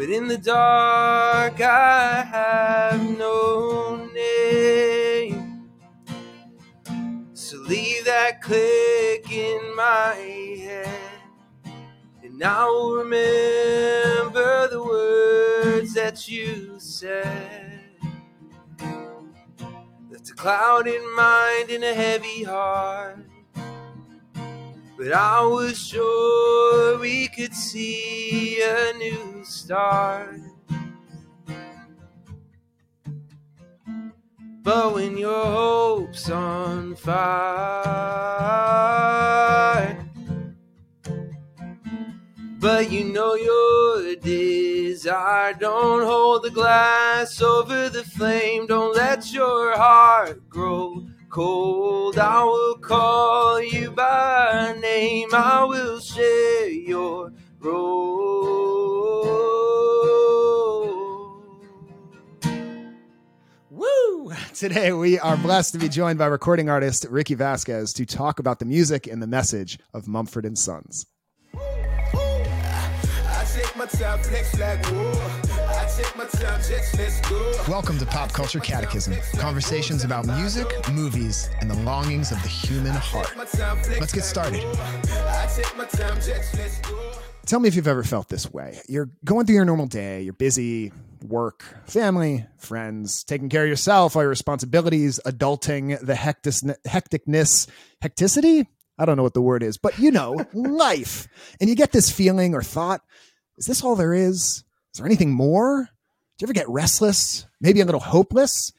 But in the dark, I have no name. So leave that click in my head, and I will remember the words that you said. Left a clouded mind and a heavy heart. But I was sure we could see a new start. But when your hope's on fire, but you know your desire, don't hold the glass over the flame, don't let your heart grow cold. I will call you by name. I will share your role. Woo! Today we are blessed to be joined by recording artist Ricky Vasquez to talk about the music and the message of Mumford and Sons. Welcome to Pop Culture Catechism conversations about music, movies, and the longings of the human heart. Let's get started. Tell me if you've ever felt this way. You're going through your normal day, you're busy, work, family, friends, taking care of yourself, all your responsibilities, adulting, the hecticness, hecticity? I don't know what the word is, but you know, life. And you get this feeling or thought, is this all there is? Is there anything more? Do you ever get restless? Maybe a little hopeless?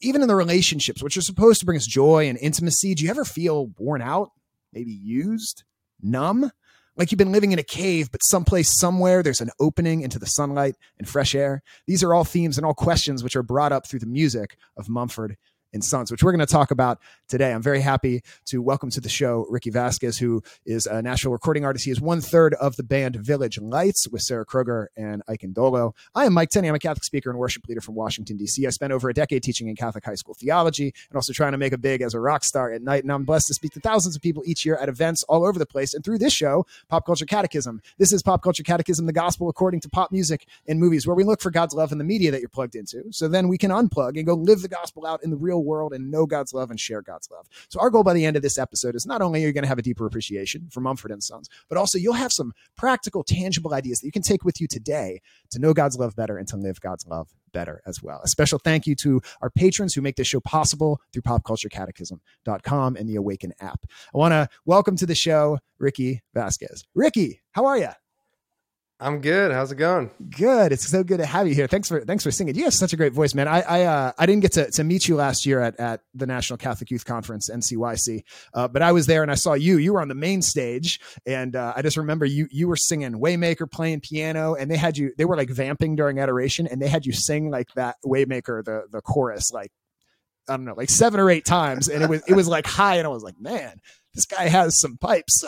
Even in the relationships, which are supposed to bring us joy and intimacy, do you ever feel worn out? Maybe used? Numb? Like you've been living in a cave, but someplace, somewhere, there's an opening into the sunlight and fresh air. These are all themes and all questions which are brought up through the music of Mumford and Sons, which we're going to talk about today. I'm very happy to welcome to the show Ricky Vasquez, who is a national recording artist. He is one third of the band Village Lights with Sarah Kroger and Ike Ndolo. I am Mike Tenney. I'm a Catholic speaker and worship leader from Washington, D.C. I spent over a decade teaching in Catholic high school theology and also trying to make a big as a rock star at night. And I'm blessed to speak to thousands of people each year at events all over the place. And through this show, Pop Culture Catechism. This is Pop Culture Catechism, the gospel according to pop music and movies, where we look for God's love in the media that you're plugged into. So then we can unplug and go live the gospel out in the real world and know God's love and share God's love. So our goal by the end of this episode is not only are you going to have a deeper appreciation for Mumford and Sons, but also you'll have some practical, tangible ideas that you can take with you today to know God's love better and to live God's love better as well. A special thank you to our patrons who make this show possible through popculturecatechism.com and the Awaken app. I want to welcome to the show Ricky Vasquez. Ricky, how are you? I'm good. How's it going? Good. It's so good to have you here. Thanks for thanks for singing. You have such a great voice, man. I I uh, I didn't get to, to meet you last year at, at the National Catholic Youth Conference NCYC, uh, but I was there and I saw you. You were on the main stage, and uh, I just remember you you were singing Waymaker, playing piano, and they had you. They were like vamping during adoration, and they had you sing like that Waymaker the the chorus like I don't know like seven or eight times, and it was it was like high, and I was like, man this guy has some pipes.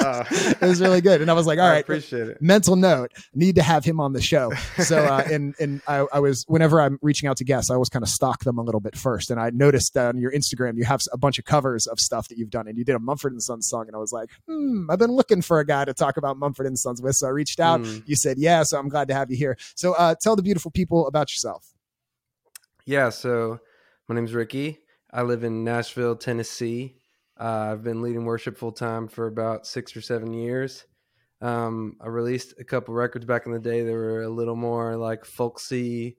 uh, it was really good. And I was like, all I right, appreciate it. mental note, need to have him on the show. So, uh, and, and I, I, was, whenever I'm reaching out to guests, I always kind of stalk them a little bit first. And I noticed that on your Instagram, you have a bunch of covers of stuff that you've done and you did a Mumford and Sons song. And I was like, hmm, I've been looking for a guy to talk about Mumford and Sons with. So I reached out, mm. you said, yeah. So I'm glad to have you here. So, uh, tell the beautiful people about yourself. Yeah. So my name's Ricky. I live in Nashville, Tennessee. Uh, I've been leading worship full time for about six or seven years. Um, I released a couple records back in the day that were a little more like folksy,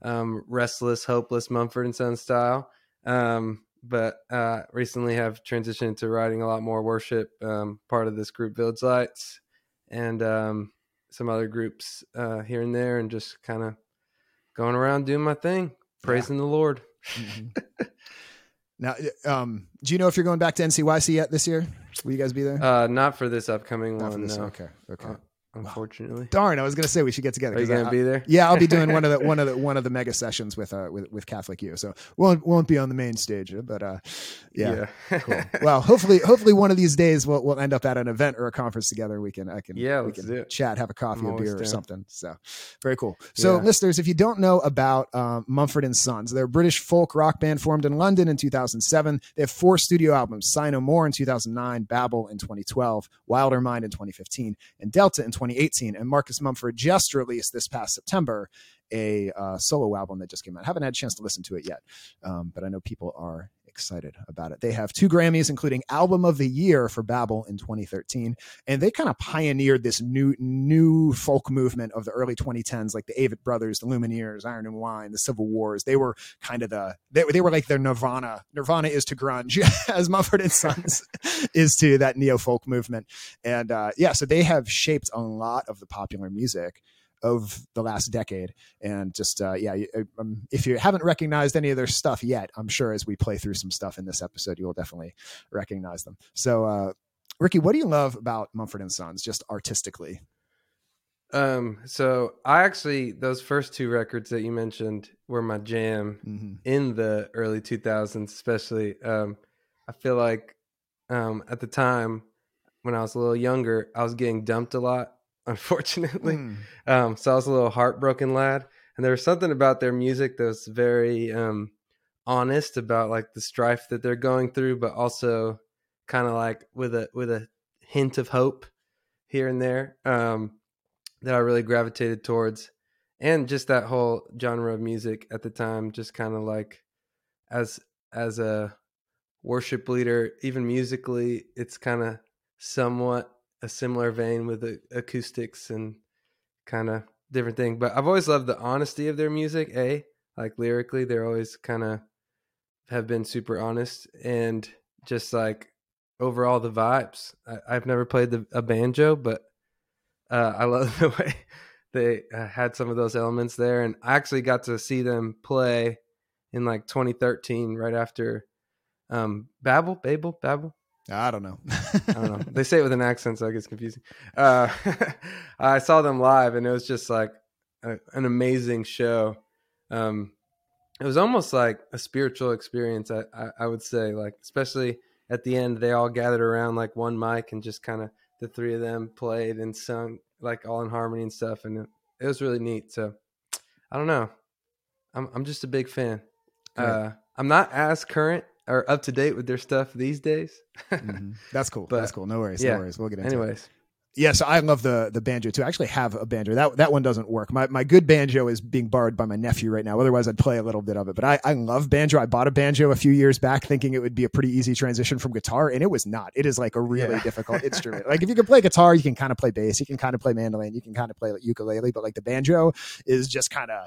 um, restless, hopeless Mumford and Son style. Um, but uh, recently have transitioned to writing a lot more worship, um, part of this group Village Lights, and um, some other groups uh, here and there, and just kind of going around doing my thing, praising yeah. the Lord. Mm-hmm. Now, um, do you know if you're going back to NCYC yet this year? Will you guys be there? Uh, not for this upcoming not one. This, no. Okay. Okay. Uh, unfortunately. Darn, I was going to say we should get together. Are you going to be there? Yeah, I'll be doing one of the one of the one of the mega sessions with uh with, with Catholic U. So won't won't be on the main stage, but uh yeah. yeah. cool. Well, hopefully hopefully one of these days we'll we'll end up at an event or a conference together. We can I can yeah we can chat, have a coffee, a beer, or something. So very cool. So yeah. listeners, if you don't know about um, Mumford and Sons, they're a British folk rock band formed in London in 2007. They have four studio albums: Sigh No More in 2009, Babel in 2012, Wilder Mind in 2015, and Delta in 2015. 2018. And Marcus Mumford just released this past September a uh, solo album that just came out. I haven't had a chance to listen to it yet, um, but I know people are excited about it. They have two Grammys, including Album of the Year for Babel in 2013, and they kind of pioneered this new new folk movement of the early 2010s, like the Avett Brothers, the Lumineers, Iron and Wine, the Civil Wars. They were kind of the they, they were like their Nirvana. Nirvana is to grunge, as Mumford and Sons is to that neo folk movement, and uh, yeah, so they have shaped a lot of the popular music of the last decade. And just, uh, yeah, um, if you haven't recognized any of their stuff yet, I'm sure as we play through some stuff in this episode, you will definitely recognize them. So, uh, Ricky, what do you love about Mumford and Sons, just artistically? Um, so I actually those first two records that you mentioned were my jam mm-hmm. in the early 2000s, especially. Um, I feel like um, at the time when I was a little younger, I was getting dumped a lot unfortunately. Mm. Um, so I was a little heartbroken lad. And there was something about their music that was very um, honest about like the strife that they're going through, but also kind of like with a with a hint of hope here and there um, that I really gravitated towards. And just that whole genre of music at the time, just kind of like as as a worship leader, even musically, it's kind of somewhat a similar vein with the acoustics and kind of different thing. But I've always loved the honesty of their music. A like lyrically, they're always kind of have been super honest and just like overall the vibes. I, have never played the, a banjo, but uh, I love the way they uh, had some of those elements there. And I actually got to see them play in like 2013, right after um, Babel, Babel, Babel. I don't know. I don't know. They say it with an accent, so it gets confusing. Uh, I saw them live, and it was just like a, an amazing show. Um, it was almost like a spiritual experience. I, I, I, would say, like especially at the end, they all gathered around like one mic and just kind of the three of them played and sung like all in harmony and stuff, and it, it was really neat. So I don't know. I'm I'm just a big fan. Uh, I'm not as current are up to date with their stuff these days. mm-hmm. That's cool. But, That's cool. No worries. Yeah. No worries. We'll get into Anyways. it. Yeah, so I love the the banjo too. I actually have a banjo. That that one doesn't work. My my good banjo is being borrowed by my nephew right now. Otherwise, I'd play a little bit of it. But I, I love banjo. I bought a banjo a few years back, thinking it would be a pretty easy transition from guitar, and it was not. It is like a really yeah. difficult instrument. Like if you can play guitar, you can kind of play bass, you can kind of play mandolin, you can kind of play like ukulele. But like the banjo is just kind of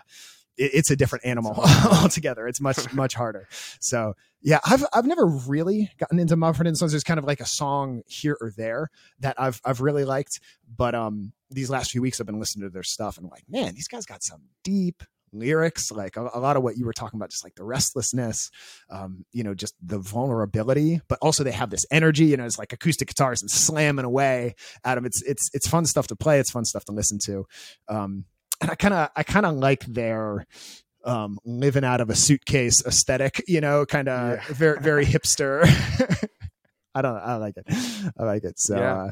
it's a different animal altogether. It's much much harder. So yeah, I've I've never really gotten into Mumford and Sons. There's kind of like a song here or there that I've I've really liked, but um these last few weeks I've been listening to their stuff and I'm like, man, these guys got some deep lyrics like a, a, lot of what you were talking about just like the restlessness um you know just the vulnerability but also they have this energy you know it's like acoustic guitars and slamming away at them it's it's it's fun stuff to play it's fun stuff to listen to um and I kind of I kind of like their um, living out of a suitcase aesthetic, you know, kind of yeah. very very hipster. I don't I like it. I like it. So yeah. uh,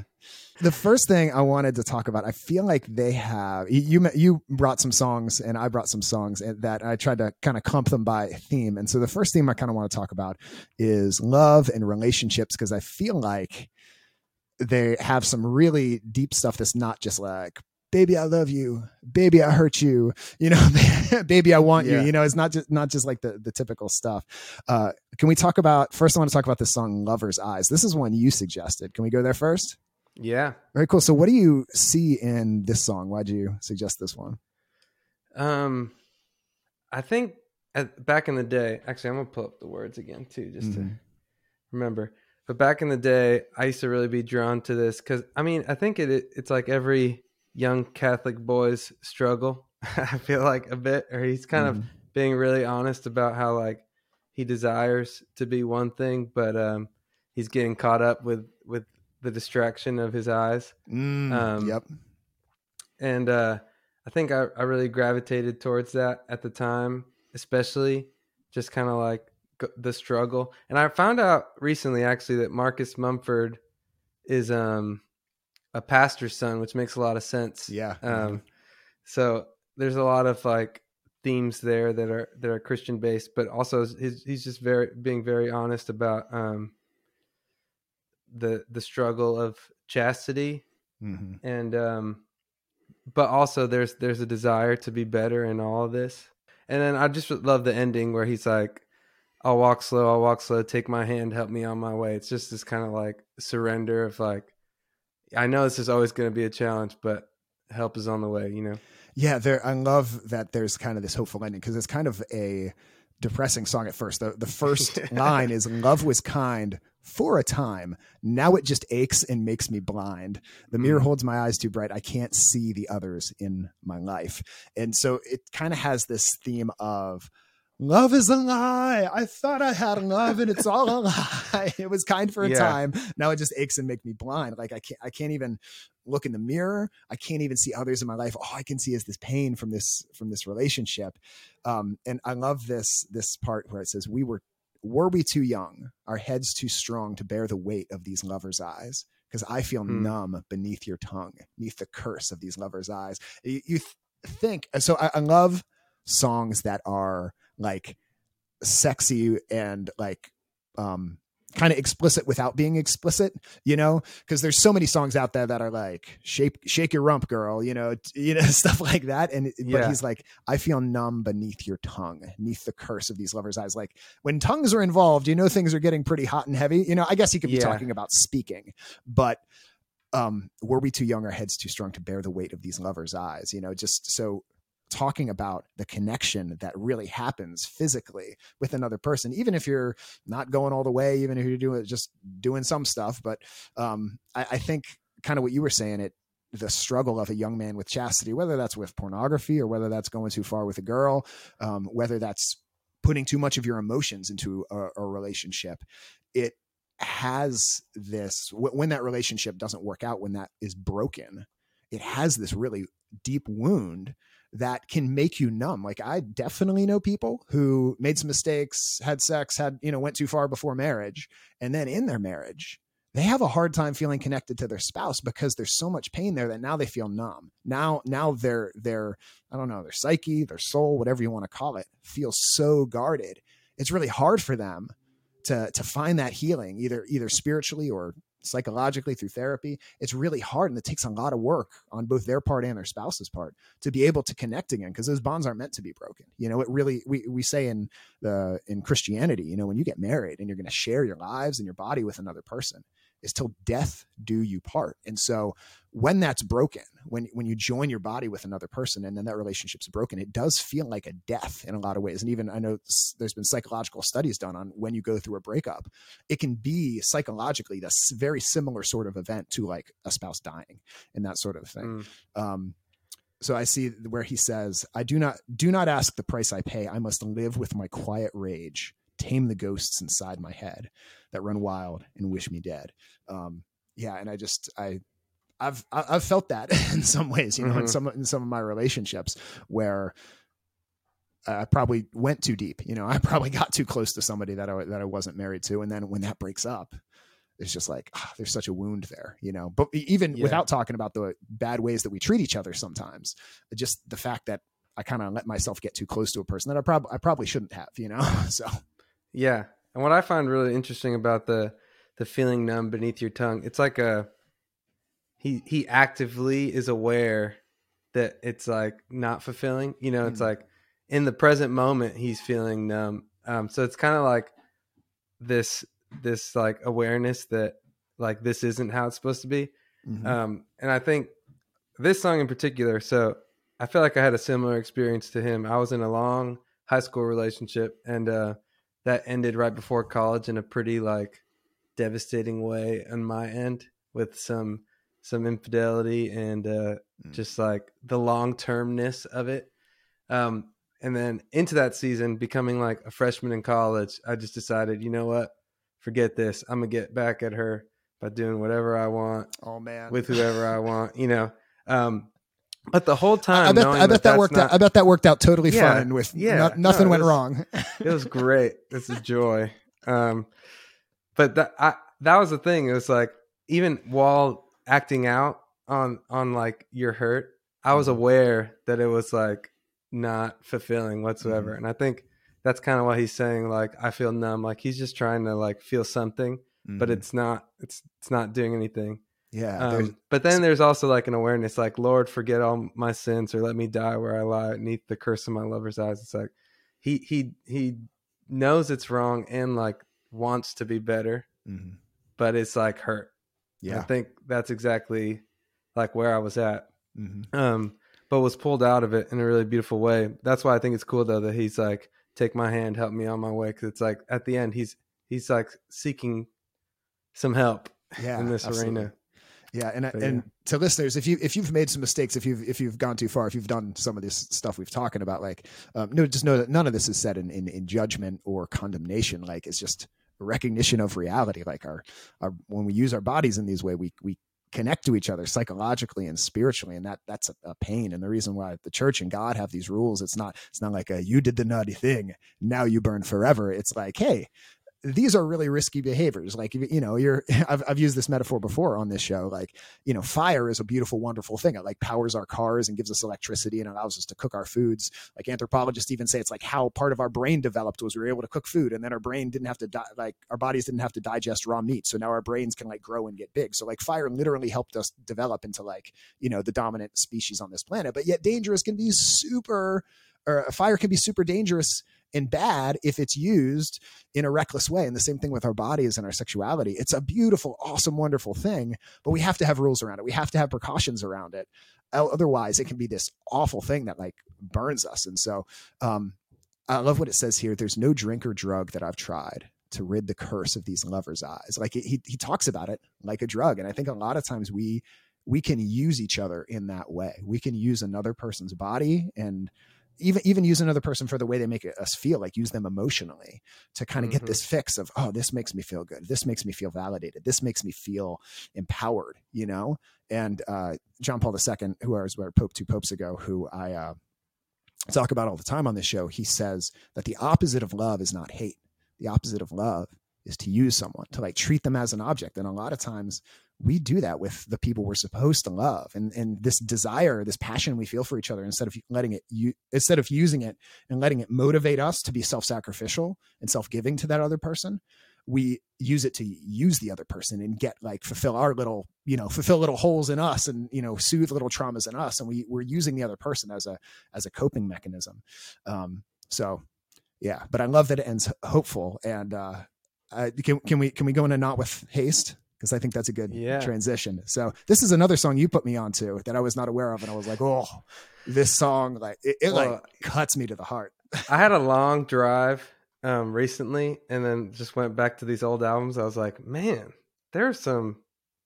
the first thing I wanted to talk about, I feel like they have you you brought some songs and I brought some songs that I tried to kind of clump them by theme. And so the first theme I kind of want to talk about is love and relationships because I feel like they have some really deep stuff that's not just like baby i love you. Baby i hurt you. You know baby i want yeah. you you know it's not just not just like the the typical stuff. Uh can we talk about first i want to talk about the song lover's eyes. This is one you suggested. Can we go there first? Yeah. Very cool. So what do you see in this song? Why'd you suggest this one? Um i think at, back in the day actually i'm gonna pull up the words again too just mm-hmm. to remember. But back in the day i used to really be drawn to this because i mean i think it, it it's like every young Catholic boys struggle. I feel like a bit, or he's kind mm-hmm. of being really honest about how like he desires to be one thing, but um, he's getting caught up with with the distraction of his eyes. Mm, um, yep. And uh, I think I, I really gravitated towards that at the time, especially just kind of like the struggle. And I found out recently, actually, that Marcus Mumford is um a pastor's son, which makes a lot of sense. Yeah. Um, so there's a lot of like themes there that are that are Christian based, but also he's he's just very being very honest about um, the the struggle of chastity, mm-hmm. and um, but also there's there's a desire to be better in all of this. And then I just love the ending where he's like, "I'll walk slow, I'll walk slow. Take my hand, help me on my way." It's just this kind of like surrender of like, I know this is always going to be a challenge, but help is on the way. You know. Yeah, there. I love that. There's kind of this hopeful ending because it's kind of a depressing song at first. The the first line is "Love was kind for a time. Now it just aches and makes me blind. The mirror Mm. holds my eyes too bright. I can't see the others in my life." And so it kind of has this theme of. Love is a lie. I thought I had love and it's all a lie. It was kind for a Yeah. time. Now it just aches and make me blind. Like I can't I can't even look in the mirror. I can't even see others in my life. All I can see is this pain from this from this relationship. Um, and I love this this part where it says, "We were were we too young, our heads too strong to bear the weight of these lovers' eyes." Because I feel Hmm. numb beneath your tongue, beneath the curse of these lovers' eyes. You, you th- think so. I, I love songs that are like sexy and like um kind of explicit without being explicit you know? Because there's so many songs out there that are like shake shake your rump girl you know t- you know stuff like that and but he's like i feel numb beneath your tongue beneath the curse of these lovers eyes. Like when tongues are involved you know things are getting pretty hot and heavy you know? I guess he could be Yeah. talking about speaking but um were we too young our heads too strong to bear the weight of these lovers eyes you know? Just so talking about the connection that really happens physically with another person even if you're not going all the way even if you're doing just doing some stuff. But um i, I think kind of what you were saying it the struggle of a young man with chastity whether that's with pornography or whether that's going too far with a girl um, whether that's putting too much of your emotions into a, a relationship it has this when that relationship doesn't work out when that is broken it has this really deep wound that can make you numb. Like I definitely know people who made some mistakes, had sex, had, you know, went too far before marriage. And then in their marriage, they have a hard time feeling connected to their spouse because there's so much pain there that now they feel numb. Now, now their, their, I don't know, their psyche, their soul, whatever you want to call it, feels so guarded. It's really hard for them to, to find that healing either, either spiritually or psychologically through therapy. It's really hard and it takes a lot of work on both their part and their spouse's part to be able to connect again because those bonds aren't meant to be broken you know it really we, we say in the in christianity you know when you get married and you're going to share your lives and your body with another person is till death do you part and so when that's broken when when you join your body with another person and then that relationship's broken it does feel like a death in a lot of ways and even i know there's been psychological studies done on when you go through a breakup it can be psychologically this very similar sort of event to like a spouse dying and that sort of thing Mm. um, so I see where he says, "I do not do not ask the price I pay. I must live with my quiet rage, tame the ghosts inside my head that run wild and wish me dead." Um, yeah, and I just I I've I've felt that in some ways, you know, in Mhm. some in some of my relationships where I probably went too deep. You know, I probably got too close to somebody that I that I wasn't married to, and then when that breaks up, it's just like ah, there's such a wound there, you know. But even Yeah. without talking about the bad ways that we treat each other, sometimes just the fact that I kind of let myself get too close to a person that I probably I probably shouldn't have, you know. So Yeah. And what I find really interesting about the the feeling numb beneath your tongue, it's like a he he actively is aware that it's like not fulfilling. You know, it's Mhm. like in the present moment he's feeling numb. Um so it's kind of like this this like awareness that like this isn't how it's supposed to be. mhm. Um, and I think this song in particular, so I feel like I had a similar experience to him. I was in a long high school relationship and uh, that ended right before college in a pretty like devastating way on my end with some some infidelity and uh, Mm. just like the long termness of it. Um, and then into that season, becoming like a freshman in college, I just decided, you know what? Forget this. I'm gonna get back at her by doing whatever I want oh man, with whoever I want, you know. Um, but the whole time, I bet I bet that, that's worked not- out. I bet that worked out totally Yeah, fine with yeah, no- no, nothing it went was- wrong. it was great. This is joy. Um, but that I, that was the thing. It was like even while acting out on on like your hurt, I was Mhm. aware that it was like not fulfilling whatsoever. Mm-hmm. And I think that's kind of what he's saying. Like I feel numb. Like he's just trying to like feel something, but Mhm. it's not. It's it's not doing anything. Yeah. Um, but then there's also like an awareness, like Lord, forget all my sins, or let me die where I lie beneath the curse of my lover's eyes. It's like he he he knows it's wrong and like wants to be better, Mhm. but it's like hurt. Yeah. I think that's exactly like where I was at. hmm Um, but was pulled out of it in a really beautiful way. That's why I think it's cool though that he's like, take my hand, help me on my way. Cause it's like at the end, he's, he's like seeking some help Yeah. in this absolutely. arena. Yeah, and But, and to listeners, if you if you've made some mistakes, if you've if you've gone too far, if you've done some of this stuff we've talking about, like um, no, just know that none of this is said in, in in judgment or condemnation. Like it's just recognition of reality. Like our our when we use our bodies in these way, we we connect to each other psychologically and spiritually, and that that's a, a pain. And the reason why the church and God have these rules, it's not it's not like a you did the naughty thing, now you burn forever. It's like hey these are really risky behaviors. Like, you know, you're, I've, I've used this metaphor before on this show. Like, you know, fire is a beautiful, wonderful thing. It like powers our cars and gives us electricity and allows us to cook our foods. Like anthropologists even say it's like how part of our brain developed was we were able to cook food and then our brain didn't have to di- like our bodies didn't have to digest raw meat. So now our brains can like grow and get big. So like fire literally helped us develop into like, you know, the dominant species on this planet, but yet dangerous can be super, or a fire can be super dangerous and bad if it's used in a reckless way. And the same thing with our bodies and our sexuality. It's a beautiful, awesome, wonderful thing, but we have to have rules around it. We have to have precautions around it. Otherwise, it can be this awful thing that like burns us. And so, um, I love what it says here. There's no drink or drug that I've tried to rid the curse of these lovers' eyes. Like he he talks about it like a drug, and I think a lot of times we we can use each other in that way. We can use another person's body and even even use another person for the way they make us feel like use them emotionally to kind of get Mhm. this fix of oh this makes me feel good. This makes me feel validated. This makes me feel empowered you know? And uh john paul ii who I was where pope two popes ago who i uh talk about all the time on this show he says that the opposite of love is not hate. The opposite of love is to use someone to like treat them as an object. And a lot of times we do that with the people we're supposed to love. And and this desire this passion we feel for each other instead of letting it you instead of using it and letting it motivate us to be self-sacrificial and self-giving to that other person we use it to use the other person and get like fulfill our little you know fulfill little holes in us and you know soothe little traumas in us. And we we're using the other person as a as a coping mechanism. Um so yeah. But i love that it ends hopeful and uh uh, can, can we can we go into not with haste because I think that's a good Yeah. transition. So this is another song you put me onto that I was not aware of, and I was like, oh, this song like it, it Well, like cuts me to the heart. I had a long drive um, recently, and then just went back to these old albums. I was like, man, there's some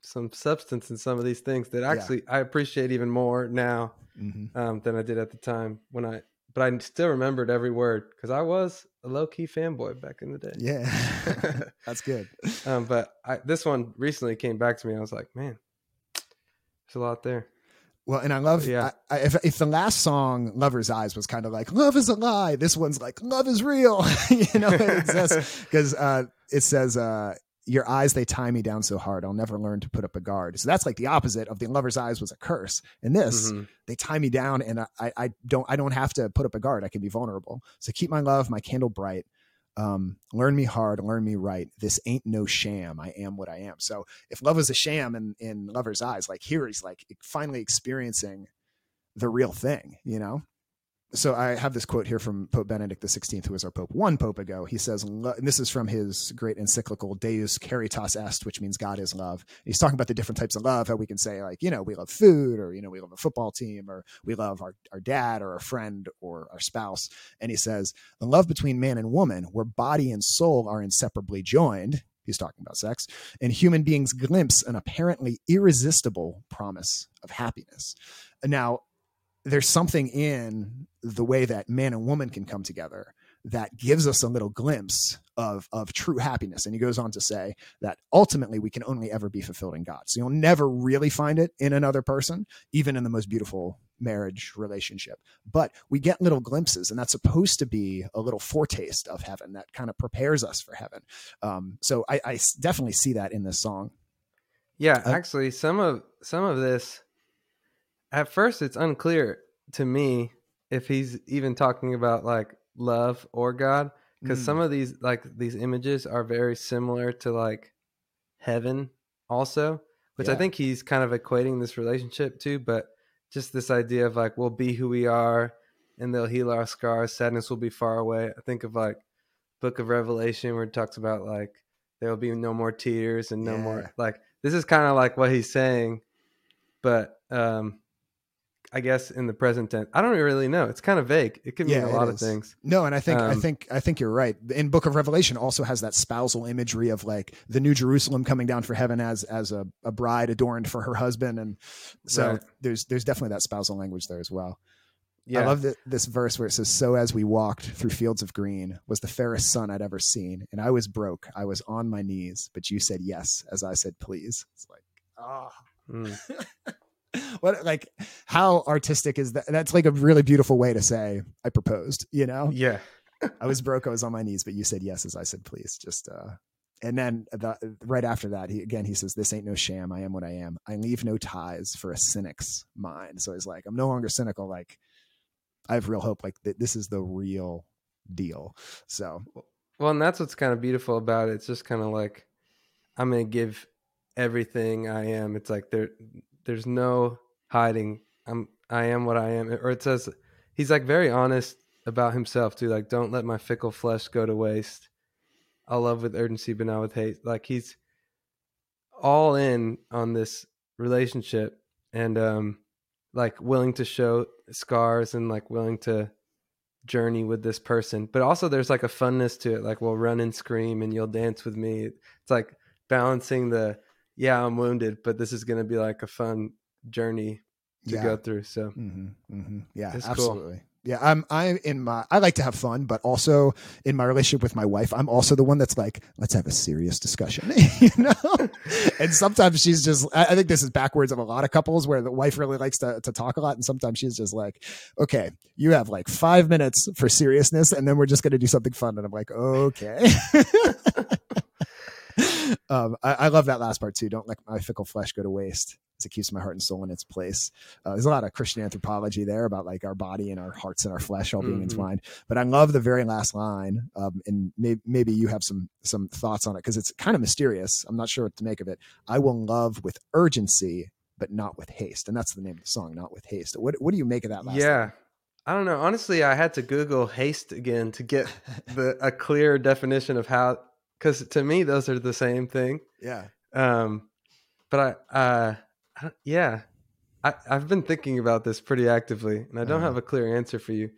some substance in some of these things that Yeah. actually I appreciate even more now Mm-hmm. um, than I did at the time when I. But I still remembered every word because I was a low key fanboy back in the day. Yeah, that's good. um, but I, this one recently came back to me. I was like, man, there's a lot there. Well, and I love Yeah. I, I, if if the last song "Lover's Eyes" was kind of like "Love is a lie," this one's like "Love is real." you know, it exists because uh, it says, uh, "Your eyes they tie me down so hard, I'll never learn to put up a guard." So that's like the opposite of the lover's eyes was a curse. And this, Mhm. they tie me down, and I, I don't I don't have to put up a guard. I can be vulnerable. So keep my love, my candle bright. Um, learn me hard, learn me right. This ain't no sham. I am what I am. So if love is a sham in in lover's eyes, like here he's like finally experiencing the real thing, you know? So I have this quote here from Pope Benedict XVI, who was our Pope one Pope ago. He says, and this is from his great encyclical Deus Caritas Est, which means God is love. He's talking about the different types of love, how we can say like, you know, we love food or, you know, we love a football team or we love our, our dad or a friend or our spouse. And he says, the love between man and woman, where body and soul are inseparably joined, he's talking about sex, and human beings glimpse an apparently irresistible promise of happiness. Now, there's something in the way that man and woman can come together that gives us a little glimpse of of true happiness. And he goes on to say that ultimately we can only ever be fulfilled in god. So you'll never really find it in another person even in the most beautiful marriage relationship. But we get little glimpses and that's supposed to be a little foretaste of heaven that kind of prepares us for heaven. Um, so I, I, definitely see that in this song. Yeah, Uh, actually, some of some of this, at first, it's unclear to me if he's even talking about like love or God, because Mm. some of these like these images are very similar to like heaven, also which I think he's kind of equating this relationship to, but just this idea of like we'll be who we are and they'll heal our scars, sadness will be far away. I think of like Book of Revelation where it talks about like there will be no more tears and no Yeah. more like this is kind of like what he's saying, but um I guess in the present tense. I don't really know. It's kind of vague. It could mean Yeah, a lot of things. No, and I think I Um, think I think you're right. In Book of Revelation also has that spousal imagery of like the New Jerusalem coming down for heaven as as a, a bride adorned for her husband, and so Right. there's there's definitely that spousal language there as well. Yeah. I love that this verse where it says, "So as we walked through fields of green, was the fairest sun I'd ever seen, and I was broke. I was on my knees, but you said yes, as I said please." It's like, ah, Mm. what like how artistic is that? That's like a really beautiful way to say I proposed. You know, Yeah. I was broke. I was on my knees, but you said yes as I said please. Just uh and then the, right after that, he again he says, "This ain't no sham. I am what I am. I leave no ties for a cynic's mind." So he's like, "I'm no longer cynical. Like, I have real hope. Like, th- this is the real deal." So Well, and that's what's kind of beautiful about it. It's just kind of like I'm gonna give everything I am. It's like there, there's no hiding. I'm, I am what I am. Or it says he's like very honest about himself too. Like, don't let my fickle flesh go to waste. I'll love with urgency, but not with hate. Like he's all in on this relationship, and um, like willing to show scars and like willing to journey with this person but also there's like a funness to it like we'll run and scream and you'll dance with me it's like balancing the yeah i'm wounded but this is going to be like a fun journey to yeah, go through so hmm hmm yeah, It's cool. absolutely. Yeah, I'm I'm in my I like to have fun, but also in my relationship with my wife, I'm also the one that's like, let's have a serious discussion, you know. and sometimes she's just I think this is backwards of a lot of couples where the wife really likes to to talk a lot, and sometimes she's just like, okay, you have like five minutes for seriousness, and then we're just gonna do something fun, and I'm like, okay. um, I, I love that last part too. Don't let my fickle flesh go to waste as it keeps my heart and soul in its place. Uh, there's a lot of Christian anthropology there about like our body and our hearts and our flesh all being Mhm. entwined. But I love the very last line, um, and may- maybe you have some some thoughts on it because it's kind of mysterious. I'm not sure what to make of it. I will love with urgency, but not with haste, and that's the name of the song, not with haste. What what do you make of that last? yeah line? i don't know honestly i had to google haste again to get the a clear definition of how because to me those are the same thing yeah, um but i uh I yeah I, i've been thinking about this pretty actively and i don't Uh-huh. have a clear answer for you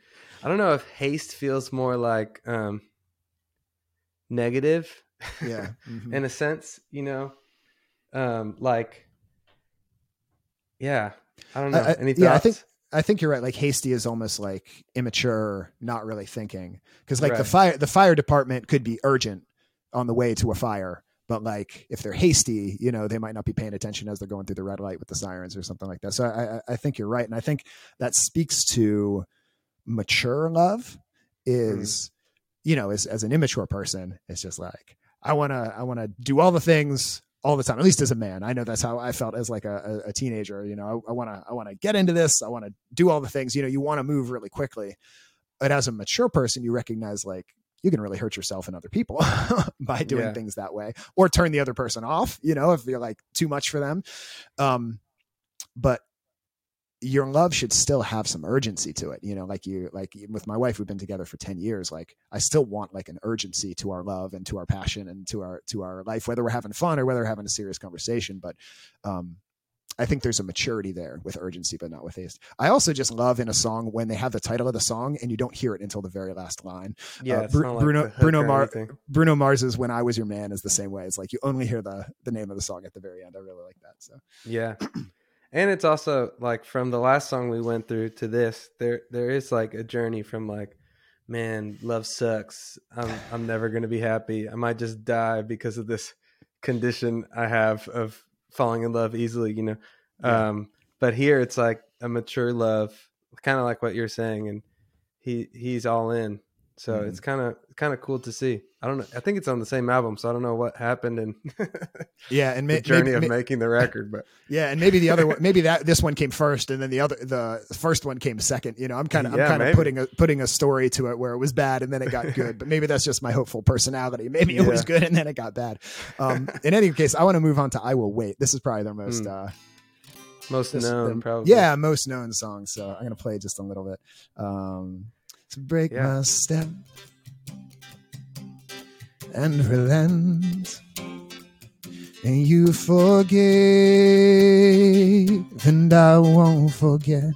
i don't know if haste feels more like um negative yeah, mhm. in a sense you know um like yeah i don't know I- I- any thoughts yeah, I think- I think you're right. Like hasty is almost like immature, not really thinking. Because like the fire, the fire department could be urgent on the way to a fire, but like if they're hasty, you know, they might not be paying attention as they're going through the red light with the sirens or something like that. So I, I, think you're right, and I think that speaks to mature love. Mm-hmm. Is you know, as as an immature person, it's just like I wanna I wanna do all the things all the time. At least as a man, I know that's how I felt as like a, a, a teenager. You know, I want to I want to get into this. I want to do all the things. You know, you want to move really quickly. But as a mature person, you recognize like you can really hurt yourself and other people by doing Yeah. things that way, or turn the other person off. You know, if you're like too much for them. Um, but your love should still have some urgency to it you know like you like with my wife we've been together for 10 years like i still want like an urgency to our love and to our passion and to our to our life whether we're having fun or whether we're having a serious conversation but um I think there's a maturity there with urgency, but not with haste. I also just love in a song when they have the title of the song and you don't hear it until the very last line. yeah uh, not like Bruno- Bruno or Mar- Bruno Mars's "When I Was Your Man" is the same way. It's like you only hear the the name of the song at the very end. I really like that. So Yeah. And it's also like from the last song we went through to this, there there is like a journey from like, man, love sucks. I'm I'm never gonna be happy. I might just die because of this condition I have of falling in love easily, you know. Yeah. Um but here it's like a mature love, kind of like what you're saying, and he he's all in. So Mhm. it's kind of kind of cool to see. I don't know. I think it's on the same album, so I don't know what happened in Yeah, and the journey maybe, of ma- making the record. But yeah, and maybe the other one, maybe that this one came first, and then the other, the first one came second. You know, I'm kind of, Yeah, I'm kind of putting a putting a story to it where it was bad and then it got good. but maybe that's just my hopeful personality. Maybe it was good and then it got bad. Um, in any case, I want to move on to "I Will Wait." This is probably their most. Mm. Uh, most this- known, the- probably. Yeah, most known song. So I'm gonna play just a little bit. Um, to break Yeah. my step and relent, and you forgave, and I won't forget.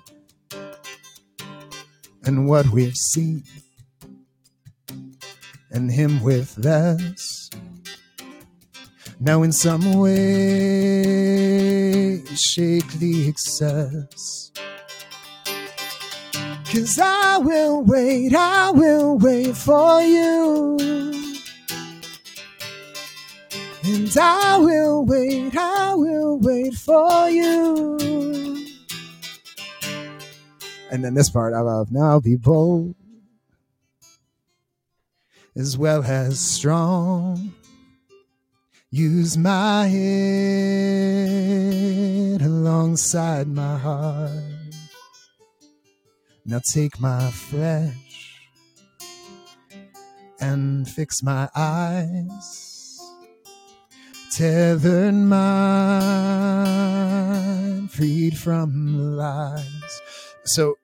And what we've seen, and him with us. Now, in some way, shake the excess. Cause I will wait, I will wait for you. And I will wait, I will wait for you. And then this part I love. Now be bold as well as strong. Use my head alongside my heart. Now take my flesh and fix my eyes. Tethered mind, freed from lies. So,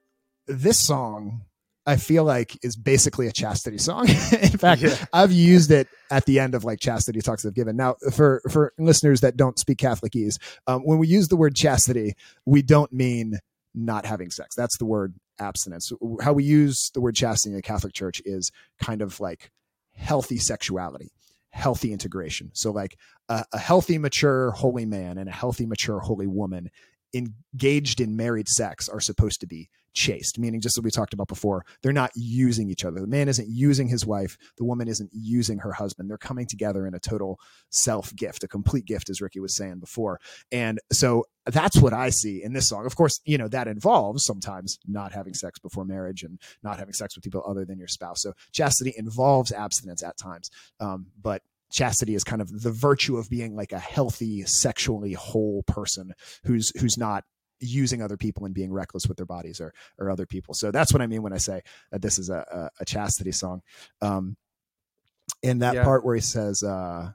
this song, I feel like, is basically a chastity song. In fact, Yeah. I've used it at the end of like chastity talks I've given. Now, for for listeners that don't speak Catholicese, um, when we use the word chastity, we don't mean not having sex. That's the word abstinence. How we use the word chastity in the Catholic Church is kind of like healthy sexuality, healthy integration. So, like a, a healthy, mature, holy man and a healthy, mature, holy woman engaged in married sex are supposed to be chaste, meaning just as we talked about before, they're not using each other. The man isn't using his wife, the woman isn't using her husband. They're coming together in a total self gift, a complete gift, as Ricky was saying before. And so that's what I see in this song. Of course, you know, that involves sometimes not having sex before marriage and not having sex with people other than your spouse. So chastity involves abstinence at times. Um, but chastity is kind of the virtue of being like a healthy, sexually whole person who's who's not using other people and being reckless with their bodies or or other people. So that's what I mean when I say that this is a a, a chastity song. Um, in that Yeah. part where he says, uh,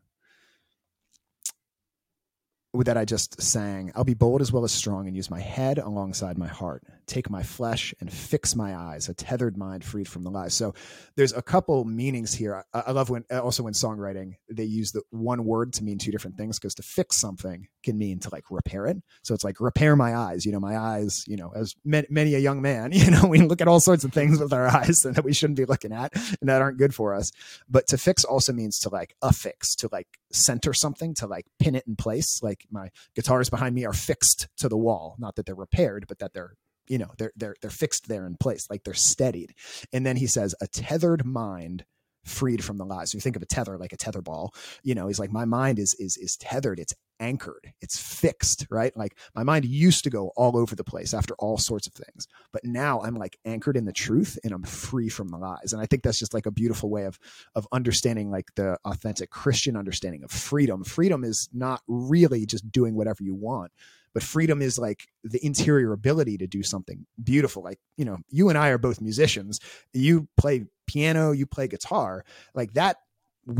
that I just sang, I'll be bold as well as strong and use my head alongside my heart, take my flesh and fix my eyes, a tethered mind freed from the lies. So there's a couple meanings here. I, I love when also in songwriting they use the one word to mean two different things because to fix something can mean to like repair it. So it's like repair my eyes. You know, my eyes. You know, as many, many a young man, you know, we look at all sorts of things with our eyes that we shouldn't be looking at and that aren't good for us. But to fix also means to like affix, to like center something, to like pin it in place. Like my guitars behind me are fixed to the wall, not that they're repaired, but that they're you know they're they're they're fixed there in place like they're steadied and then he says a tethered mind freed from the lies so you think of a tether like a tether ball you know he's like my mind is is is tethered it's anchored. It's fixed right? Like my mind used to go all over the place after all sorts of things but now i'm like anchored in the truth and i'm free from the lies and i think that's just like a beautiful way of of understanding like the authentic christian understanding of freedom. Freedom is not really just doing whatever you want but freedom is like the interior ability to do something beautiful. Like you know you and i are both musicians. You play piano you play guitar. Like that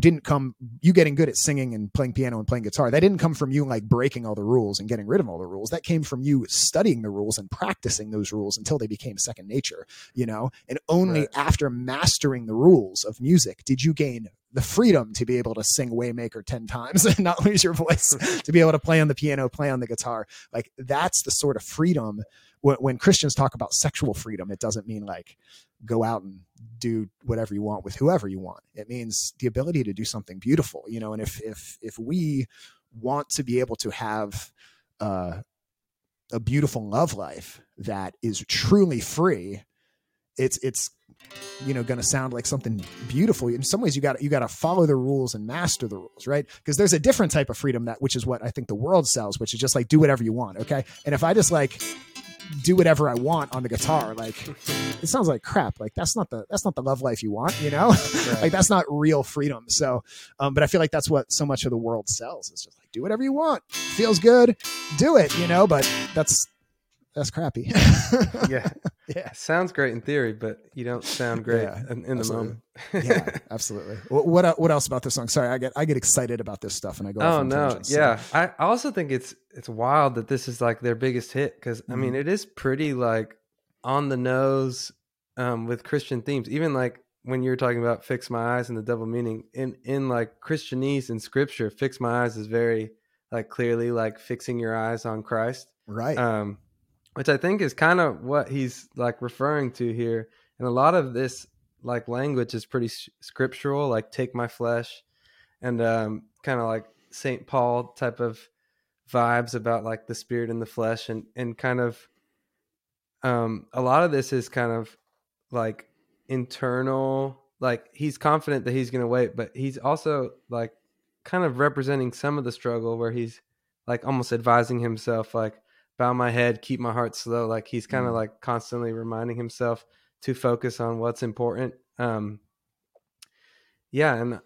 didn't come you getting good at singing and playing piano and playing guitar that didn't come from you like breaking all the rules and getting rid of all the rules. That came from you studying the rules and practicing those rules until they became second nature you know? And only Right. after mastering the rules of music did you gain the freedom to be able to sing waymaker 10 times and not lose your voice to be able to play on the piano play on the guitar. Like that's the sort of freedom when, when christians talk about sexual freedom it doesn't mean like go out and do whatever you want with whoever you want. It means the ability to do something beautiful you know and if if if we want to be able to have uh, a beautiful love life that is truly free it's it's you know going to sound like something beautiful. In some ways you got you got to follow the rules and master the rules right? Because there's a different type of freedom that which is what i think the world sells which is just like do whatever you want okay? And if i just like do whatever I want on the guitar. Like it sounds like crap. Like that's not the that's not the love life you want, you know? Right. like that's not real freedom. So um, but I feel like that's what so much of the world sells. It's just like do whatever you want. Feels good, do it, you know, but that's that's crappy. yeah. Yeah. Sounds great in theory, but you don't sound great yeah, in, in the moment. yeah, absolutely. What, what, what else about this song? Sorry, I get I get excited about this stuff and I go. Oh no, tangents, yeah. So. I also think it's it's wild that this is like their biggest hit because mm-hmm. I mean mm-hmm. it is pretty like on the nose um, with Christian themes. Even like when you're talking about fix my eyes and the double meaning in in like Christianese and scripture, fix my eyes is very like clearly like fixing your eyes on Christ. Right. Um which I think is kind of what he's like referring to here. And a lot of this like language is pretty scriptural, like take my flesh and um, kind of like St. Paul type of vibes about like the spirit and the flesh and, and kind of um, a lot of this is kind of like internal, like he's confident that he's going to wait, but he's also like kind of representing some of the struggle where he's like almost advising himself like bow my head, keep my heart slow. Like he's kind of mm. like constantly reminding himself to focus on what's important. Um, yeah, and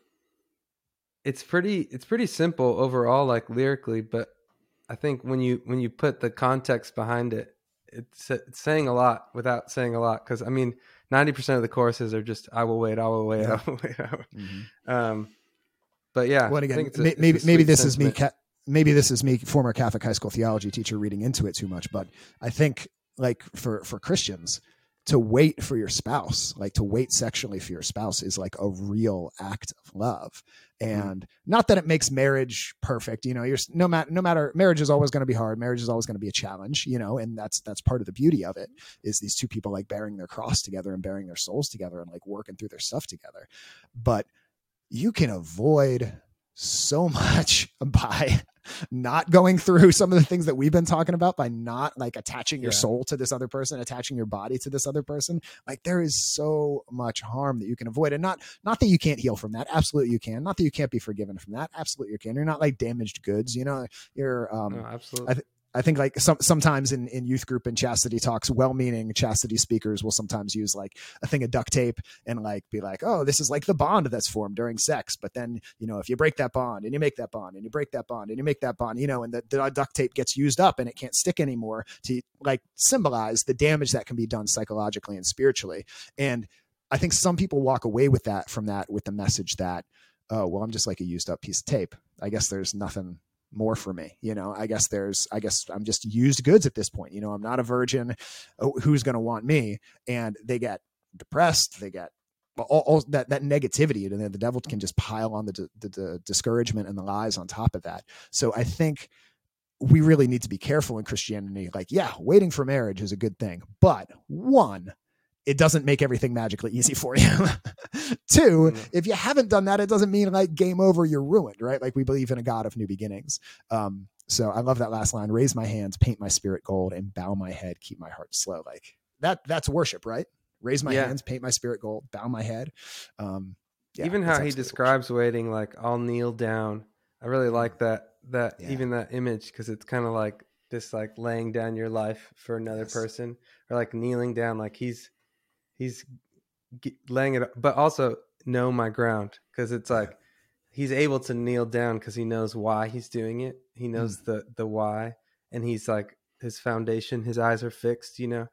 it's pretty it's pretty simple overall, like lyrically, but I think when you when you put the context behind it, it's, it's saying a lot without saying a lot. Because I mean, ninety percent of the choruses are just "I will wait, I will wait, yeah. I will wait." I will. Mm-hmm. Um, but yeah, well, again, a, maybe maybe this sentiment. is me. Ca- maybe this is me, former Catholic high school theology teacher, reading into it too much, but I think like for for Christians to wait for your spouse, like to wait sexually for your spouse, is like a real act of love. Mm-hmm. And mm-hmm. not that it makes marriage perfect, you know. You're no matter no matter marriage is always going to be hard. Marriage is always going to be a challenge, you know. And that's that's part of the beauty of it is these two people like bearing their cross together and bearing their souls together and like working through their stuff together. But you can avoid so much by not going through some of the things that we've been talking about by not like attaching your yeah. soul to this other person attaching your body to this other person. Like there is so much harm that you can avoid and not not that you can't heal from that. Absolutely you can. Not that you can't be forgiven from that. Absolutely you can. You're not like damaged goods you know? You're um no, absolutely th- I think like some sometimes in, in youth group and chastity talks, well-meaning chastity speakers will sometimes use like a thing of duct tape and like be like, oh, this is like the bond that's formed during sex. But then you know if you break that bond and you make that bond and you break that bond and you make that bond, you know, and the, the duct tape gets used up and it can't stick anymore to like symbolize the damage that can be done psychologically and spiritually. And I think some people walk away with that from that with the message that, oh, well, I'm just like a used up piece of tape. I guess there's nothing more for me you know? I guess there's i guess i'm just used goods at this point you know? I'm not a virgin oh, who's going to want me? And they get depressed they get all, all that that negativity and then the devil can just pile on the, the, the discouragement and the lies on top of that. So i think we really need to be careful in christianity. Like yeah waiting for marriage is a good thing but one it doesn't make everything magically easy for you. Two, mm-hmm. if you haven't done that, it doesn't mean like game over, you're ruined, right? Like we believe in a God of new beginnings. Um, so I love that last line: "Raise my hands, paint my spirit gold, and bow my head, keep my heart slow." Like that. That's worship, right? Raise my yeah. hands, paint my spirit gold, bow my head. Um, yeah, even how he describes worship. waiting, like I'll kneel down. I really like that. That yeah. even that image because it's kind of like this, like laying down your life for another yes. person, or like kneeling down, like he's he's laying it, but also know my ground because it's like he's able to kneel down because he knows why he's doing it. He knows mm. the the why, and he's like his foundation. His eyes are fixed. You know.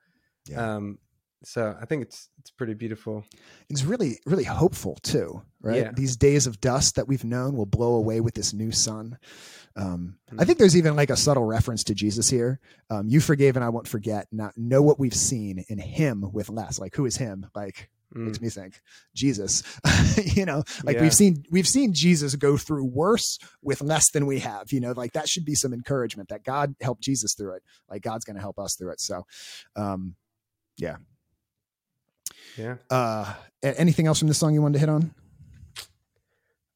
Yeah. Um, so I think it's it's pretty beautiful. It's really really hopeful too, right? Yeah. These days of dust that we've known will blow away with this new sun. Um, mm-hmm. I think there's even like a subtle reference to Jesus here. Um, you forgave and I won't forget. Not know what we've seen in Him with less. Like who is Him? Like mm. makes me think Jesus. you know, like yeah. we've seen we've seen Jesus go through worse with less than we have. You know, like that should be some encouragement that God helped Jesus through it. Like God's going to help us through it. So, um, yeah, yeah. Uh, anything else from this song you wanted to hit on?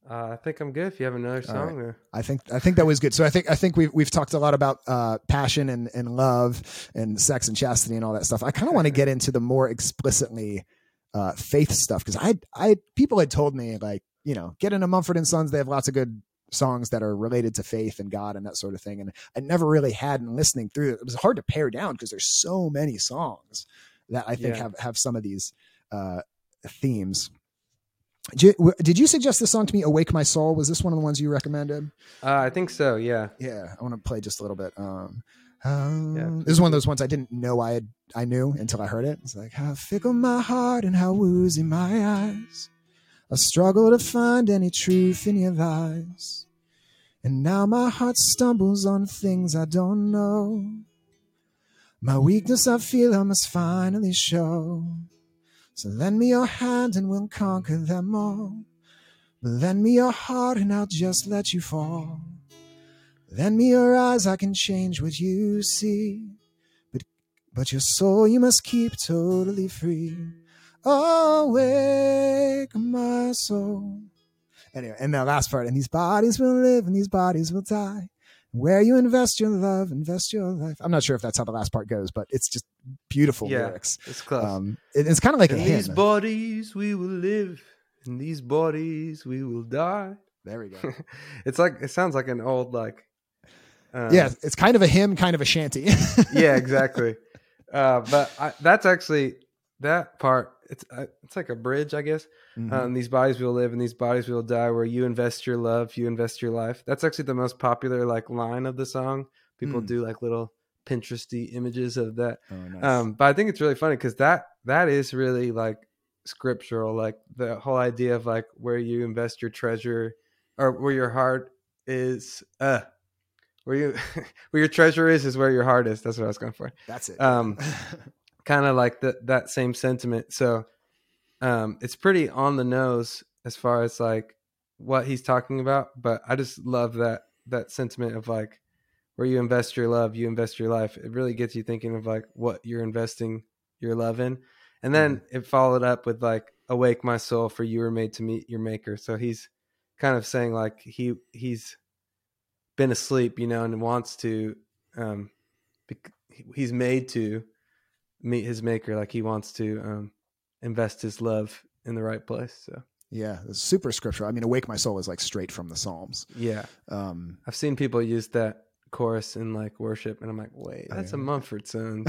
Uh, I think I'm good. If you have another song, right. I think I think that was good. So I think I think we've we've talked a lot about uh, passion and and love and sex and chastity and all that stuff. I kind of want to get into the more explicitly uh, faith stuff because I I people had told me like you know get into Mumford and Sons. They have lots of good songs that are related to faith and God and that sort of thing. And I never really had in listening through it. It was hard to pare down because there's so many songs that I think Yeah. have have some of these uh, themes. Did you, suggest this song to me? "Awake My Soul." Was this one of the ones you recommended? Uh, I think so. Yeah. Yeah, I want to play just a little bit. Um, um, Yeah. this is one of those ones I didn't know I had I knew until I heard it. It's like how fickle my heart and how woozy my eyes. I struggle to find any truth in your lies, and now my heart stumbles on things I don't know. My weakness I feel I must finally show. So lend me your hand and we'll conquer them all. Lend me your heart and I'll just let you fall. Lend me your eyes, I can change what you see. But but your soul you must keep totally free. Awake my soul. Anyway, and the last part, and these bodies will live and these bodies will die. Where you invest your love, invest your life. I'm not sure if that's how the last part goes, but it's just beautiful Yeah. lyrics. It's close. Um, it- it's kind of like a in hymn. these bodies we will live. In these bodies we will die. there we go. it's like it sounds like an old like. Uh, yeah, it's kind of a hymn, kind of a shanty. yeah, exactly. Uh, but I, that's actually that part. It's uh, it's like a bridge, I guess. Mhm. Um, these bodies will live, and these bodies will die. Where you invest your love, you invest your life. That's actually the most popular like line of the song. People Mm. do like little Pinteresty images of that. Oh, nice. Um, but I think it's really funny because that that is really like scriptural, like the whole idea of like where you invest your treasure or where your heart is. Uh, where you where your treasure is is where your heart is. That's what I was going for. That's it. Um, kind of like that that same sentiment. So um, it's pretty on the nose as far as like what he's talking about. But I just love that that sentiment of like where you invest your love, you invest your life. It really gets you thinking of like what you're investing your love in. And then it followed up with like awake my soul for you were made to meet your maker. So he's kind of saying like he he's been asleep, you know, and wants to um bec- he's made to meet his maker like he wants to um invest his love in the right place. So yeah, it's super scriptural. I mean, "Awake My Soul" is like straight from the Psalms. yeah. Um, I've seen people use that chorus in like worship, and I'm like, wait, that's a. Mumford song.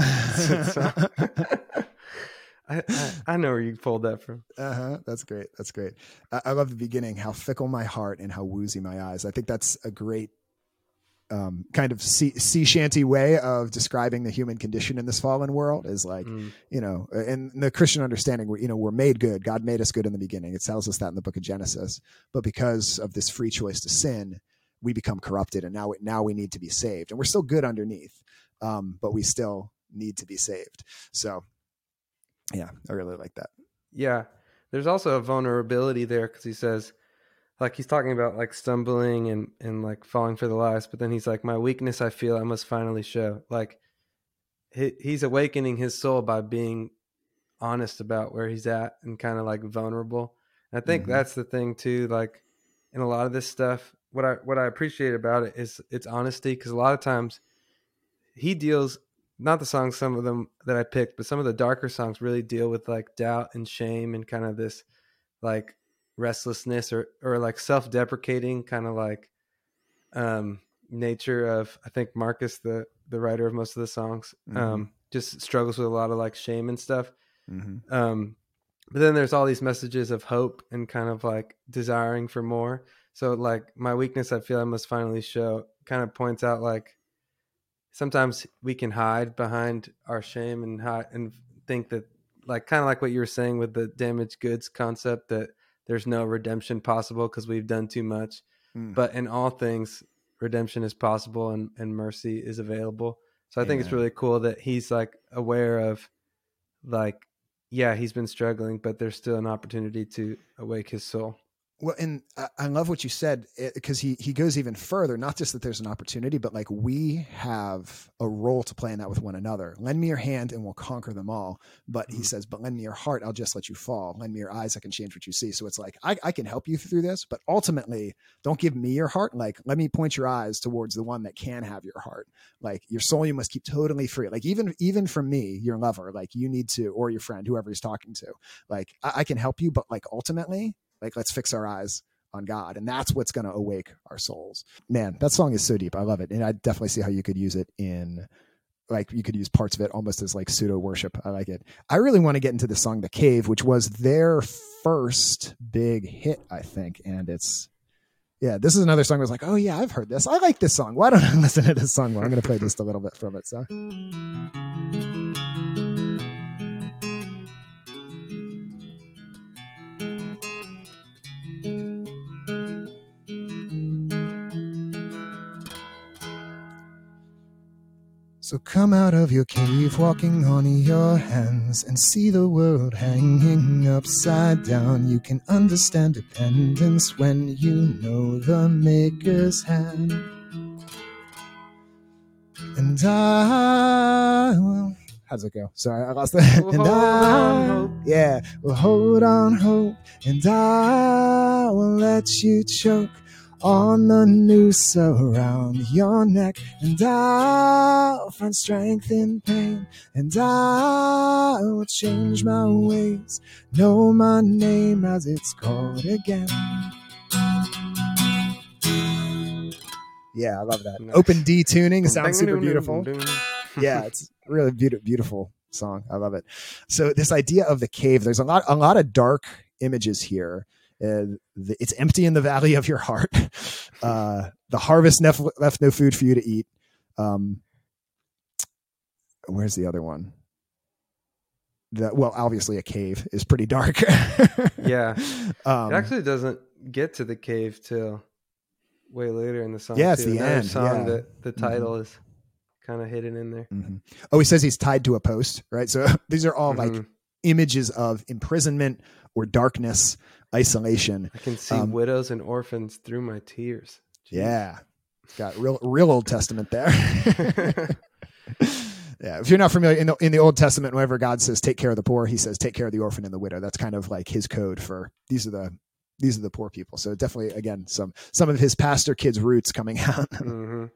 I, I I know where you pulled that from. Uh huh. That's great. That's great. I, I love the beginning. How fickle my heart and how woozy my eyes. I think that's a great um, kind of sea, sea shanty way of describing the human condition in this fallen world. Is like Mm, you know, in the Christian understanding, we you know we're made good. God made us good in the beginning. It tells us that in the Book of Genesis. But because of this free choice to sin, we become corrupted, and now now we need to be saved. And we're still good underneath, um, but we still need to be saved. So, yeah, I really like that. yeah, there's also a vulnerability there because he says, like he's talking about like stumbling and and like falling for the lies, but then he's like, my weakness, I feel I must finally show. Like he, he's awakening his soul by being honest about where he's at and kind of like vulnerable. And I think Mhm. that's the thing too. Like in a lot of this stuff, what I what I appreciate about it is its honesty because a lot of times he deals not the songs some of them that I picked, but some of the darker songs really deal with like doubt and shame and kind of this like restlessness or or like self-deprecating kind of like um nature of I think Marcus the the writer of most of the songs Mhm. um just struggles with a lot of like shame and stuff Mm-hmm. um but then there's all these messages of hope and kind of like desiring for more so like my weakness i feel i must finally show kind of points out like sometimes we can hide behind our shame and hide and think that like kind of like what you were saying with the damaged goods concept that there's no redemption possible because we've done too much. Mm. but in all things redemption is possible and, and mercy is available. So i think it's really cool that he's like aware of like yeah he's been struggling but there's still an opportunity to awake his soul Well, and I, love what you said because he he goes even further. Not just that there's an opportunity, but like we have a role to play in that with one another. Lend me your hand, and we'll conquer them all. But he Mhm. says, "But lend me your heart, I'll just let you fall. Lend me your eyes, I can change what you see." So it's like I, I can help you through this, but ultimately, don't give me your heart. Like let me point your eyes towards the one that can have your heart. Like your soul, you must keep totally free. Like even even from me, your lover, like you need to, or your friend, whoever he's talking to. Like I, I can help you, but like ultimately, like let's fix our eyes on God, and that's what's going to awake our souls. Man, that song is so deep. I love it, and I definitely see how you could use it in like you could use parts of it almost as like pseudo worship. I like it. I really want to get into the song "The Cave," which was their first big hit, I think, and it's yeah, this is another song. I was like, oh yeah, I've heard this. I like this song. Why don't I listen to this song? I'm going to play just a little bit from it. So. So come out of your cave, walking on your hands, and see the world hanging upside down. You can understand dependence when you know the Maker's hand. And I will. How's it go? Sorry, I lost that. We'll and I, hope. yeah, will hold on hope, and I will let you choke on the noose around your neck, and I'll find strength in pain, and I will change my ways, know my name as it's called again. Yeah, I love that. Nice. Open D tuning sounds super beautiful yeah, it's really beautiful, beautiful song. I love it. So this idea of the cave, there's a lot, a lot of dark images here. Uh, the, it's empty in the valley of your heart. Uh, the harvest nef- left no food for you to eat. Um, where's the other one? The, well, obviously a cave is pretty dark. Yeah. Um, it actually doesn't get to the cave till way later in the song. Yeah, it's too. the Another end, Song yeah. that the title is kind of hidden in there. mhm. Oh, he says he's tied to a post, right? So these are all like Mhm. images of imprisonment or darkness, isolation. I can see um, widows and orphans through my tears. Jeez. Yeah. It's got real real Old Testament there. yeah. If you're not familiar in the, in the Old Testament, whenever God says take care of the poor, he says take care of the orphan and the widow. That's kind of like his code for these are the these are the poor people. So definitely again some some of his pastor kids roots coming out. Mhm.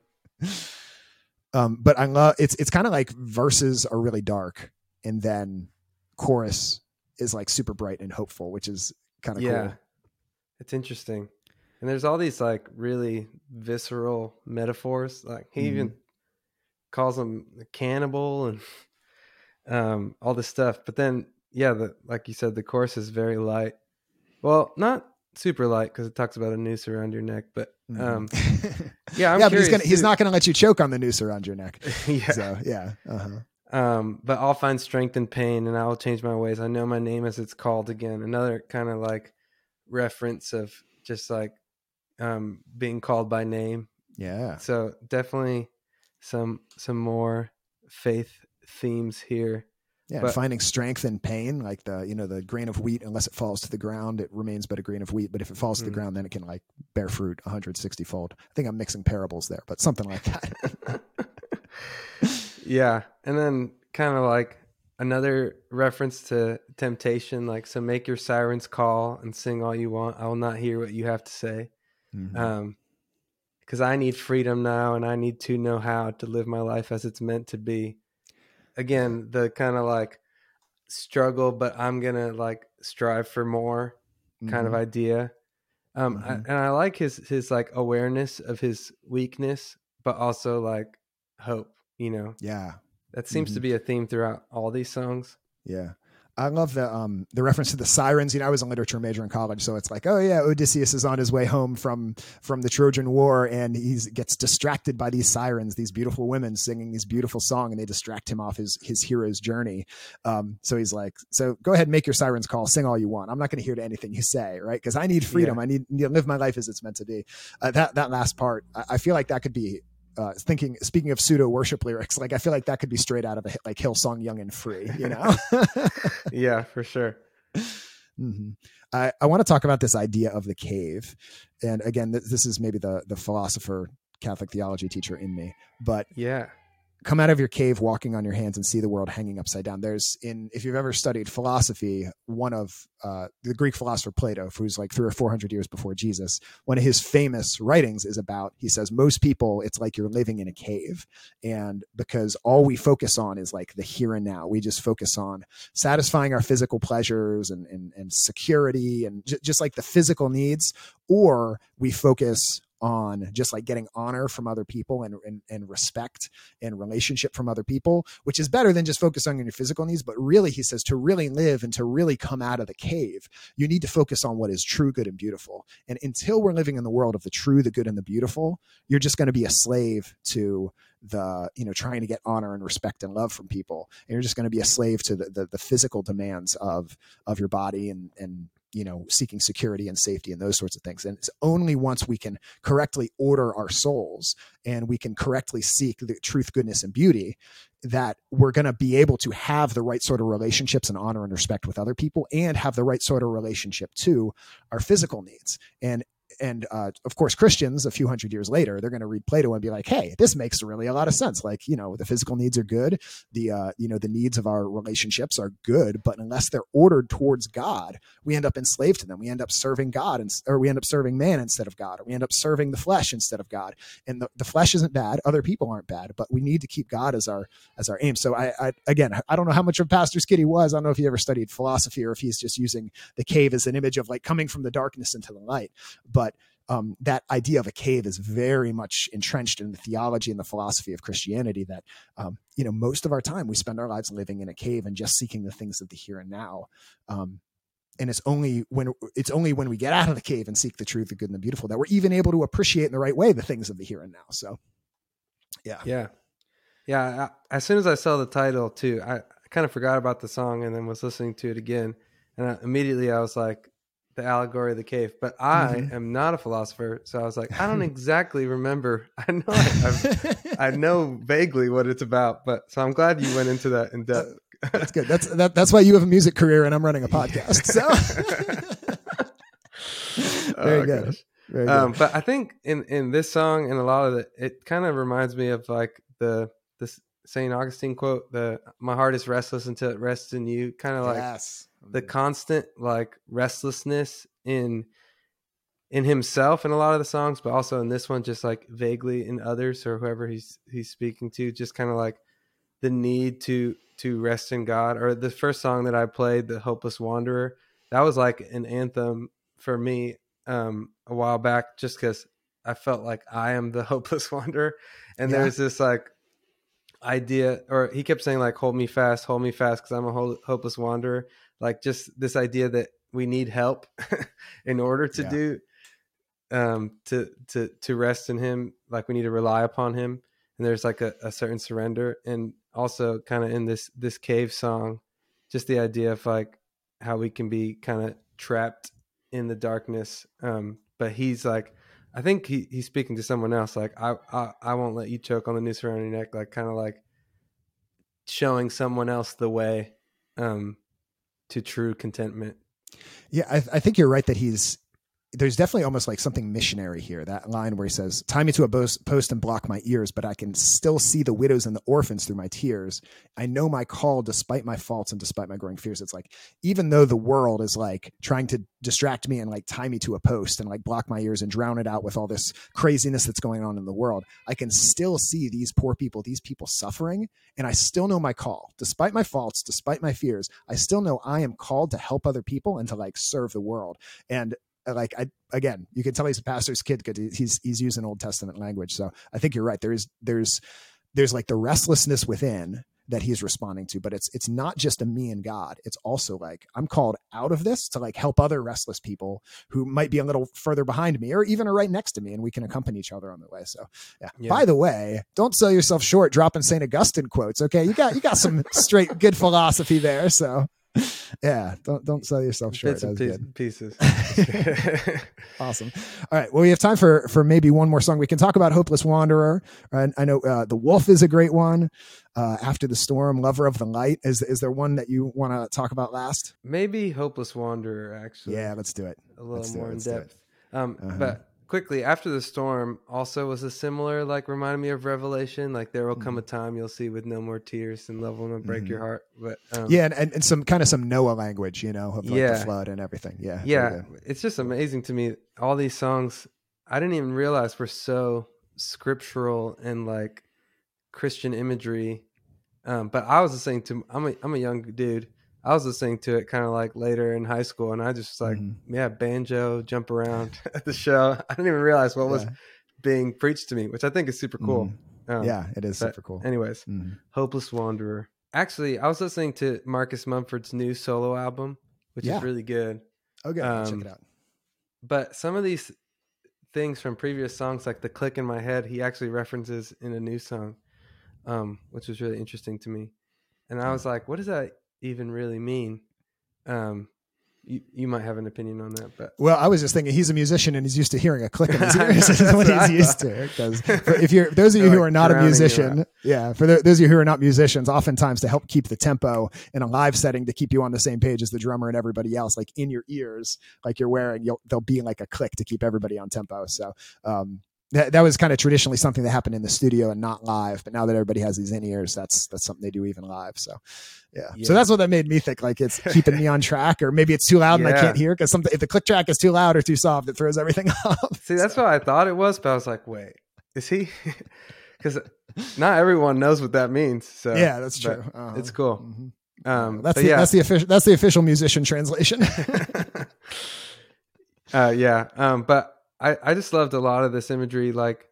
um but I love it's it's kind of like verses are really dark and then chorus is like super bright and hopeful, which is kind of Yeah. cool. It's interesting. And there's all these like really visceral metaphors. Like he Mhm. even calls him a cannibal and um, all this stuff. But then, yeah, the, like you said, the course is very light. Well, not super light because it talks about a noose around your neck. But Mhm. um, yeah, I'm yeah, but he's gonna he's not gonna let you choke on the noose around your neck. yeah. So yeah. Uh-huh. Um, but I'll find strength in pain and I will change my ways. I know my name as it's called again. Another kind of like reference of just like um being called by name. Yeah. So definitely some some more faith themes here. Yeah. But- finding strength in pain, like the, you know, the grain of wheat, unless it falls to the ground, it remains but a grain of wheat. But if it falls to Mhm. the ground, then it can like bear fruit 160 fold. I think I'm mixing parables there, but something like that. yeah. And then kind of like another reference to temptation, like so make your sirens call and sing all you want. I will not hear what you have to say. Mhm. um because i need freedom now and i need to know how to live my life as it's meant to be again the kind of like struggle but i'm gonna like strive for more kind of Mhm. idea um I, Mhm. and i like his his like awareness of his weakness but also like hope you know yeah. that seems to Mhm. be a theme throughout all these songs Yeah. I love the um the reference to the sirens. You know, I was a literature major in college, so it's like, oh yeah, Odysseus is on his way home from from the Trojan War, and he gets distracted by these sirens, these beautiful women singing these beautiful song, and they distract him off his his hero's journey. Um, so he's like, so go ahead, and make your sirens call, sing all you want. I'm not going to hear to anything you say, right? Because I need freedom. Yeah. I need, need to live my life as it's meant to be. Uh, that that last part, I, I feel like that could be uh, thinking speaking of pseudo worship lyrics like i feel like that could be straight out of a like hillsong young and free you know? Yeah for sure. Mm-hmm. i, I want to talk about this idea of the cave and again th- this is maybe the the philosopher catholic theology teacher in me but yeah come out of your cave walking on your hands and see the world hanging upside down. There's in if you've ever studied philosophy one of uh, the greek philosopher plato who's like three or four hundred years before jesus one of his famous writings is about he says most people it's like you're living in a cave. And because all we focus on is like the here and now we just focus on satisfying our physical pleasures and and, and security and j- just like the physical needs or we focus on just like getting honor from other people and, and, and respect and relationship from other people, which is better than just focusing on your physical needs. But really, he says to really live and to really come out of the cave, you need to focus on what is true, good, and beautiful. And until we're living in the world of the true, the good, and the beautiful, you're just going to be a slave to the you know trying to get honor and respect and love from people and you're just going to be a slave to the, the, the physical demands of of your body and and you know seeking security and safety and those sorts of things. And it's only once we can correctly order our souls and we can correctly seek the truth goodness and beauty that we're going to be able to have the right sort of relationships and honor and respect with other people and have the right sort of relationship to our physical needs. And and uh, of course christians a few hundred years later they're going to read plato and be like hey this makes really a lot of sense. Like you know the physical needs are good. The uh, you know the needs of our relationships are good but unless they're ordered towards god we end up enslaved to them. We end up serving god and, or we end up serving man instead of god. Or we end up serving the flesh instead of god. And the, the flesh isn't bad. Other people aren't bad but we need to keep god as our as our aim. So I, I again i don't know how much of pastor's kid he was. I don't know if he ever studied philosophy or if he's just using the cave as an image of like coming from the darkness into the light. But um, that idea of a cave is very much entrenched in the theology and the philosophy of Christianity. That um, you know, most of our time we spend our lives living in a cave and just seeking the things of the here and now. Um, and it's only when it's only when we get out of the cave and seek the truth, the good, and the beautiful that we're even able to appreciate in the right way the things of the here and now. So, yeah, yeah, yeah. I, as soon as I saw the title too, I, I kind of forgot about the song and then was listening to it again, and I, immediately I was like, the allegory of the cave, but I mm-hmm. am not a philosopher, so I was like, I don't exactly remember. I know I, I, know vaguely what it's about, but so I'm glad you went into that in depth. that's good. That's that, that's why you have a music career and I'm running a podcast. So very oh, good. Very um, but I think in in this song and a lot of it, it kind of reminds me of like the this Saint Augustine quote: "The my heart is restless until it rests in you." Kind of like yes the constant like restlessness in in himself in a lot of the songs, but also in this one, just like vaguely in others or whoever he's he's speaking to, just kind of like the need to to rest in God. Or the first song that I played, "The Hopeless Wanderer," that was like an anthem for me um, a while back, just because I felt like I am the hopeless wanderer, and yeah. there's this like idea, or he kept saying like, "Hold me fast, hold me fast," because I'm a ho- hopeless wanderer like just this idea that we need help in order to yeah. do um to to to rest in him like we need to rely upon him. And there's like a, a certain surrender. And also kind of in this this cave song just the idea of like how we can be kind of trapped in the darkness. Um but he's like i think he, he's speaking to someone else like I, I i won't let you choke on the noose around your neck like kind of like showing someone else the way. Um to true contentment. Yeah, I, I think you're right that he's there's definitely almost like something missionary here. That line where he says, "Tie me to a post and block my ears, but I can still see the widows and the orphans through my tears. I know my call, despite my faults and despite my growing fears." It's like even though the world is like trying to distract me and like tie me to a post and like block my ears and drown it out with all this craziness that's going on in the world, I can still see these poor people, these people suffering, and I still know my call, despite my faults, despite my fears. I still know I am called to help other people and to like serve the world. And Uh, like I again, you can tell he's a pastor's kid because he's he's using Old Testament language. So I think you're right. There is there's there's like the restlessness within that he's responding to, but it's it's not just a me and God. It's also like I'm called out of this to like help other restless people who might be a little further behind me or even are right next to me, and we can accompany each other on the way. So yeah. yeah. By the way, don't sell yourself short dropping Saint Augustine quotes. Okay, you got you got some straight good philosophy there. So yeah, don't don't sell yourself short. That's good. Pieces. awesome. All right. Well, we have time for for maybe one more song. We can talk about "Hopeless Wanderer." I, I know uh, "The Wolf" is a great one. Uh, "After the Storm," "Lover of the Light." Is is there one that you want to talk about last? Maybe "Hopeless Wanderer." Actually. Yeah, let's do it. A little let's more in depth. Um, uh-huh. But quickly after the storm also was a similar like reminded me of revelation like there will come a Mm-hmm. time you'll see with no more tears and love will not break your heart but um, yeah, and, and, and some kind of some Noah language, you know, of like Yeah. the flood and everything. Yeah, yeah it's just amazing to me all these songs i didn't even realize were so scriptural and like christian imagery um, but i was listening to i'm a, I'm a young dude i was listening to it kind of like later in high school and i just like Mhm. yeah banjo jump around at the show i didn't even realize what was being preached to me which i think is super cool Um, yeah, it is super cool. anyways Mhm. hopeless wanderer actually i was listening to marcus mumford's new solo album which Yeah. is really good Okay, check um, it out. but some of these things from previous songs like the click in my head he actually references in a new song um, which was really interesting to me and i was like what is that even really mean um, you, you might have an opinion on that but Well, I was just thinking he's a musician and he's used to hearing a click in his ears. is what that's what he's used to. Because if you're those of you who like are not a musician, yeah, for the, those of you who are not musicians, oftentimes to help keep the tempo in a live setting to keep you on the same page as the drummer and everybody else, like in your ears, like you're wearing, you'll, there'll be like a click to keep everybody on tempo. So um, that, that was kind of traditionally something that happened in the studio and not live. But now that everybody has these in ears, that's that's something they do even live. So yeah. Yeah. So that's what that made me think. Like it's keeping me on track, or maybe it's too loud and I can't hear because something if the click track is too loud or too soft, it throws everything off. see that's what i thought it was but i was like wait is he because not everyone knows what that means so yeah, that's true. Uh-huh. it's cool Mhm. um, that's the yeah that's the official that's the official musician translation. uh, yeah. Um, but I, I just loved a lot of this imagery. Like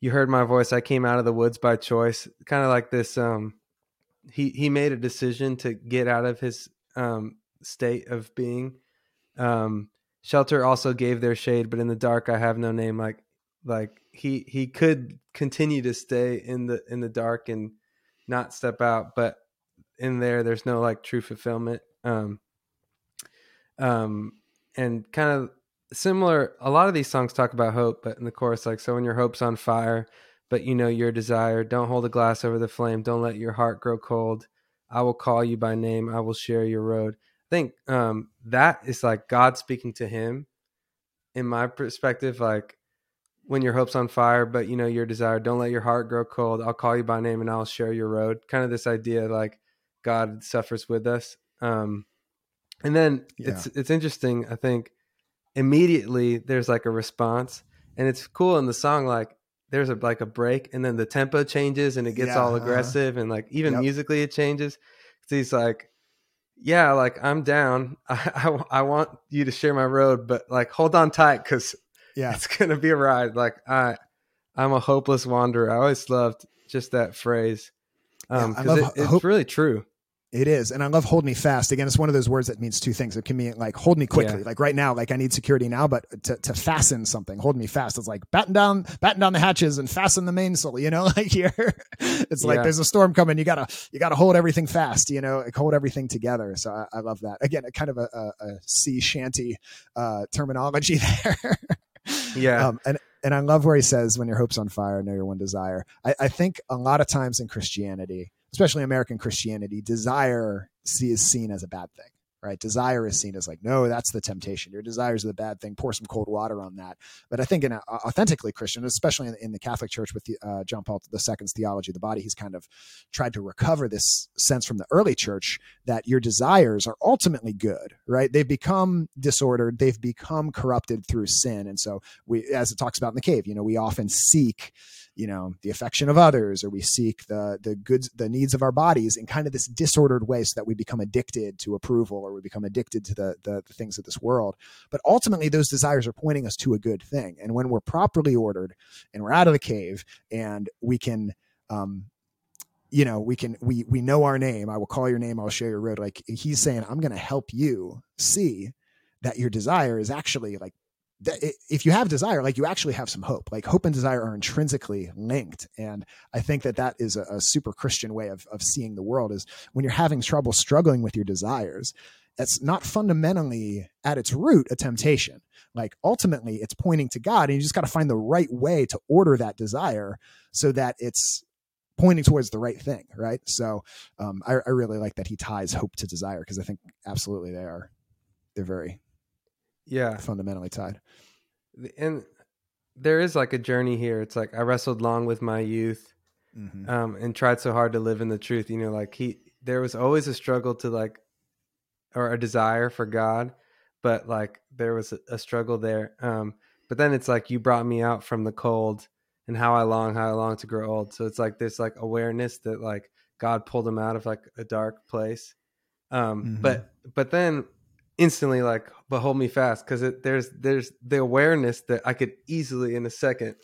you heard my voice. I came out of the woods by choice. Kind of like this. Um, he he made a decision to get out of his um, state of being. Um, shelter also gave their shade, but in the dark I have no name. Like like he he could continue to stay in the in the dark and not step out, but in there there's no like true fulfillment. Um, um, and kind of similar. A lot of these songs talk about hope, but in the chorus, like so when your hope's on fire, but you know your desire. Don't hold a glass over the flame. Don't let your heart grow cold. I will call you by name. I will share your road. I think um, that is like God speaking to him. In my perspective, like when your hope's on fire, but you know your desire. Don't let your heart grow cold. I'll call you by name and I'll share your road. Kind of this idea, like God suffers with us. Um, and then it's it's interesting. I think immediately there's like a response, and it's cool in the song. Like there's a like a break, and then the tempo changes, and it gets Yeah, all uh-huh. aggressive, and like even Yep. musically it changes. 'Cause he's like, yeah, like I'm down. I, I I want you to share my road, but like hold on tight because yeah. it's gonna be a ride. Like I I'm a hopeless wanderer. I always loved just that phrase. Yeah, Um, I 'cause love it, it's hope- really true. It is. And I love hold me fast. Again, it's one of those words that means two things. It can mean like hold me quickly. Yeah. Like right now, like I need security now, but to, to fasten something, hold me fast. It's like batten down, batten down the hatches and fasten the mainsail, you know, like here. It's like Yeah. there's a storm coming. You gotta, you gotta hold everything fast, you know, like hold everything together. So I, I love that. Again, a kind of a, a, a sea shanty uh, terminology there. Yeah. Um, and and I love where he says, "When your hope's on fire, know your one desire." I, I think a lot of times in Christianity, especially American Christianity, desire is seen as a bad thing. Right? Desire is seen as like, no, that's the temptation. Your desires are the bad thing. Pour some cold water on that. But I think in a, authentically Christian, especially in, in the Catholic Church with the, uh, John Paul II's theology of the body, he's kind of tried to recover this sense from the early church that your desires are ultimately good. Right? They've become disordered. They've become corrupted through sin, and so we as it talks about in the cave you know we often seek you know the affection of others or we seek the the goods the needs of our bodies in kind of this disordered way so that we become addicted to approval or we become addicted to the, the the things of this world. But ultimately those desires are pointing us to a good thing. And when we're properly ordered and we're out of the cave and we can um you know we can we we know our name i will call your name i'll share your road like he's saying i'm going to help you see that your desire is actually like that if you have desire like you actually have some hope. Like hope and desire are intrinsically linked. And i think that that is a, a super christian way of, of seeing the world is when you're having trouble struggling with your desires that's not fundamentally at its root a temptation. Like ultimately it's pointing to god and you just got to find the right way to order that desire so that it's pointing towards the right thing right? So um, I, I really like that he ties hope to desire because i think absolutely they are they're very yeah. fundamentally tied and there is like a journey here. It's like I wrestled long with my youth, Mhm. um, and tried so hard to live in the truth. You know, like he, there was always a struggle to like, or a desire for God, but like there was a, a struggle there. Um, but then it's like you brought me out from the cold, and how I long, how I long to grow old. So it's like this like awareness that like God pulled him out of like a dark place. Um, Mhm. but but then instantly like, but hold me fast because there's there's the awareness that I could easily in a second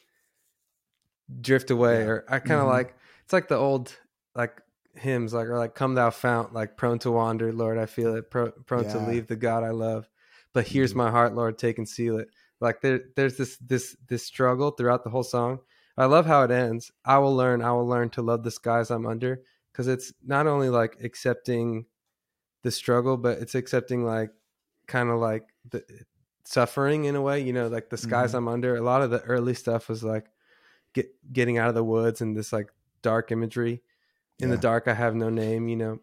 drift away, Yeah. or I kind of Mhm. like it's like the old like hymns like or like come thou fount like prone to wander lord i feel it pro- prone to leave the god i love but here's Mhm. my heart lord take and seal it like there there's this this this struggle throughout the whole song i love how it ends i will learn i will learn to love the skies i'm under because it's not only like accepting the struggle but it's accepting like kind of like the suffering in a way you know like the skies Mhm. i'm under a lot of the early stuff was like get getting out of the woods and this like dark imagery in the dark i have no name you know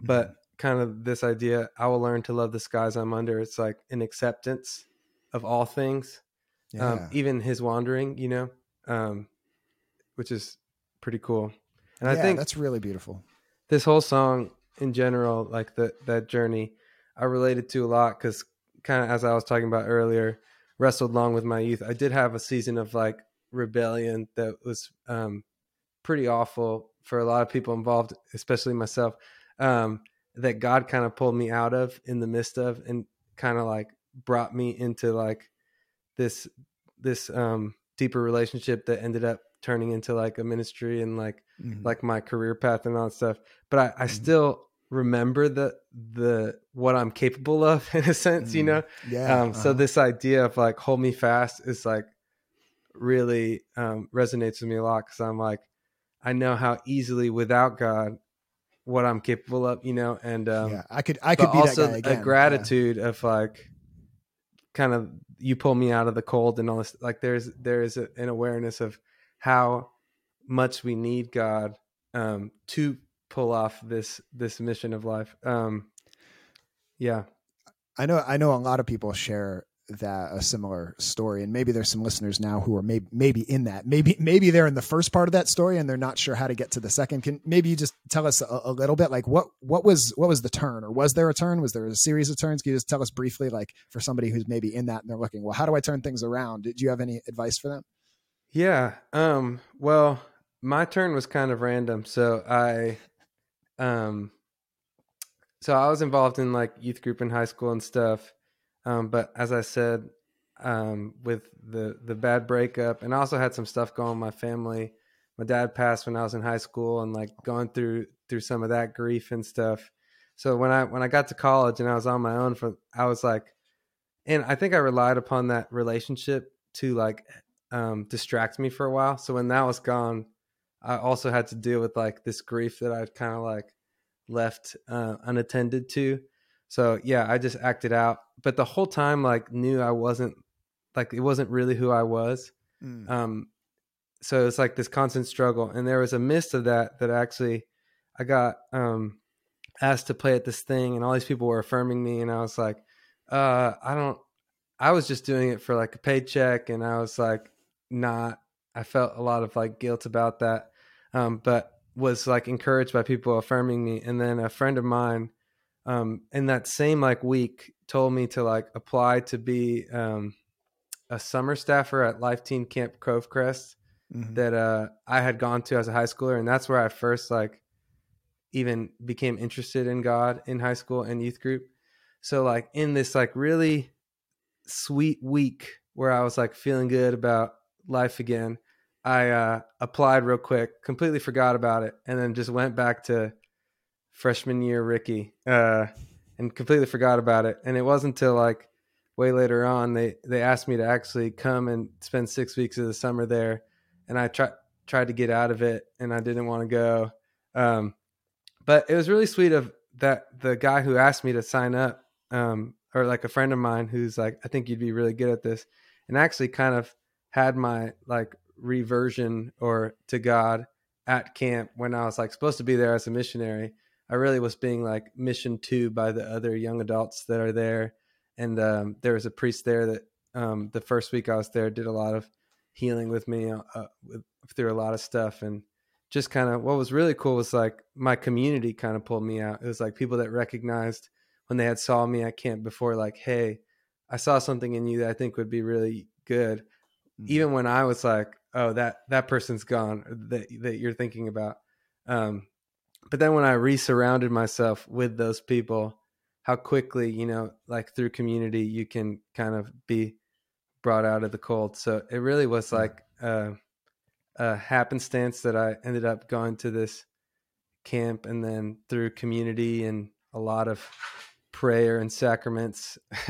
but Mm-hmm. kind of this idea i will learn to love the skies i'm under it's like an acceptance of all things yeah. um, even his wandering you know um, which is pretty cool and i think that's really beautiful. this whole song in general like the that journey i related to a lot because kind of as i was talking about earlier wrestled long with my youth i did have a season of like rebellion that was um pretty awful for a lot of people involved especially myself um that god kind of pulled me out of in the midst of and kind of like brought me into like this this um deeper relationship that ended up turning into like a ministry and like Mhm. like my career path and all that stuff. But I, I Mhm. still remember the the what I'm capable of in a sense, you Mhm. know. yeah. Um, so uh-huh. this idea of like hold me fast is like really um, resonates with me a lot because I'm like I know how easily without God what I'm capable of, you know, and um, yeah, I could I could be also that guy again. a gratitude of like kind of you pull me out of the cold and all this like there's there is a, an awareness of how much we need god um to pull off this this mission of life. Um yeah. I know I know a lot of people share that a similar story and maybe there's some listeners now who are maybe maybe in that. Maybe maybe they're in the first part of that story and they're not sure how to get to the second. Can maybe you just tell us a, a little bit like what what was what was the turn? Or was there a turn? Was there a series of turns? Can you just tell us briefly like for somebody who's maybe in that and they're looking well how do i turn things around? Did you have any advice for them? Yeah um well my turn was kind of random so i um so i was involved in like youth group in high school and stuff. Um but as i said um with the the bad breakup and i also had some stuff going my family. My dad passed when i was in high school and like going through through some of that grief and stuff. So when i when i got to college and i was on my own for i was like and i think i relied upon that relationship to like um distract me for a while. So when that was gone i also had to deal with like this grief that i'd kind of like left uh, unattended to. So yeah i just acted out. But the whole time like knew i wasn't like it wasn't really who i was. Um so it's like this constant struggle. And there was a mist of that that actually i got um asked to play at this thing and all these people were affirming me and i was like uh i don't i was just doing it for like a paycheck and i was like not i felt a lot of like guilt about that um but was like encouraged by people affirming me and then a friend of mine um in that same like week told me to like apply to be um a summer staffer at life teen camp Covecrest Mhm. that uh I had gone to as a high schooler and that's where I first like even became interested in God in high school and youth group. So like in this like really sweet week where I was like feeling good about life again, I uh applied real quick, completely forgot about it and then just went back to freshman year Ricky uh and completely forgot about it and it wasn't until like way later on they they asked me to actually come and spend 6 weeks of the summer there and I tried tried to get out of it and I didn't want to go. Um, but it was really sweet of that the guy who asked me to sign up, um, or like a friend of mine who's like, I think you'd be really good at this, and actually kind of had my like reversion or to God at camp when I was like supposed to be there as a missionary. I really was being like mission to by the other young adults that are there, and um, there was a priest there that um, the first week I was there did a lot of healing with me uh, uh, with, through a lot of stuff and just kind of what was really cool was like my community kind of pulled me out. It was like people that recognized when they had saw me at camp before, like, hey, I saw something in you that I think would be really good. Mm-hmm. Even when I was like, oh, that that person's gone that that you're thinking about. Um, but then when I resurrounded myself with those people, how quickly, you know, like through community, you can kind of be brought out of the cold. So it really was mm. like uh, a happenstance that I ended up going to this camp and then through community and a lot of prayer and sacraments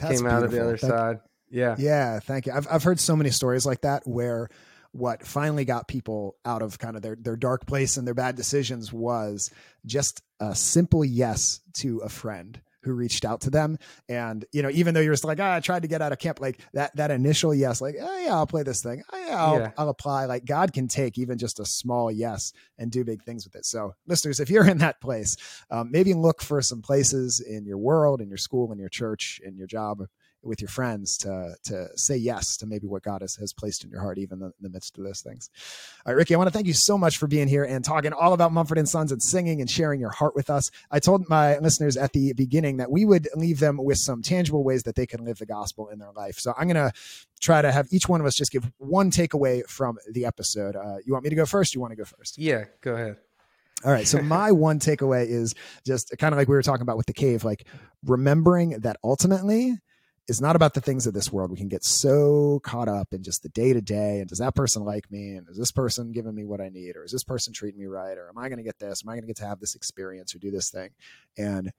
came out of the other thank, side. Yeah. Yeah. Thank you. I've, I've heard so many stories like that where what finally got people out of kind of their, their dark place and their bad decisions was just a simple yes to a friend who reached out to them. And, you know, even though you're just like, ah, I tried to get out of camp, like that, that initial yes, like, oh yeah, I'll play this thing. Oh, yeah, I'll, yeah. I'll apply. Like God can take even just a small yes and do big things with it. So listeners, if you're in that place, um, maybe look for some places in your world, in your school, in your church, in your job, with your friends to to say yes to maybe what God has, has placed in your heart, even in the midst of those things. All right, Ricky, I want to thank you so much for being here and talking all about Mumford and Sons and singing and sharing your heart with us. I told my listeners at the beginning that we would leave them with some tangible ways that they can live the gospel in their life. So I'm going to try to have each one of us just give one takeaway from the episode. Uh, you want me to go first? you want to go first? Yeah, go ahead. All right. So my one takeaway is just kind of like we were talking about with the cave, like remembering that ultimately is not about the things of this world. We can get so caught up in just the day to day and does that person like me? And is this person giving me what I need? Or is this person treating me right? Or am I going to get this? Am I going to get to have this experience or do this thing? And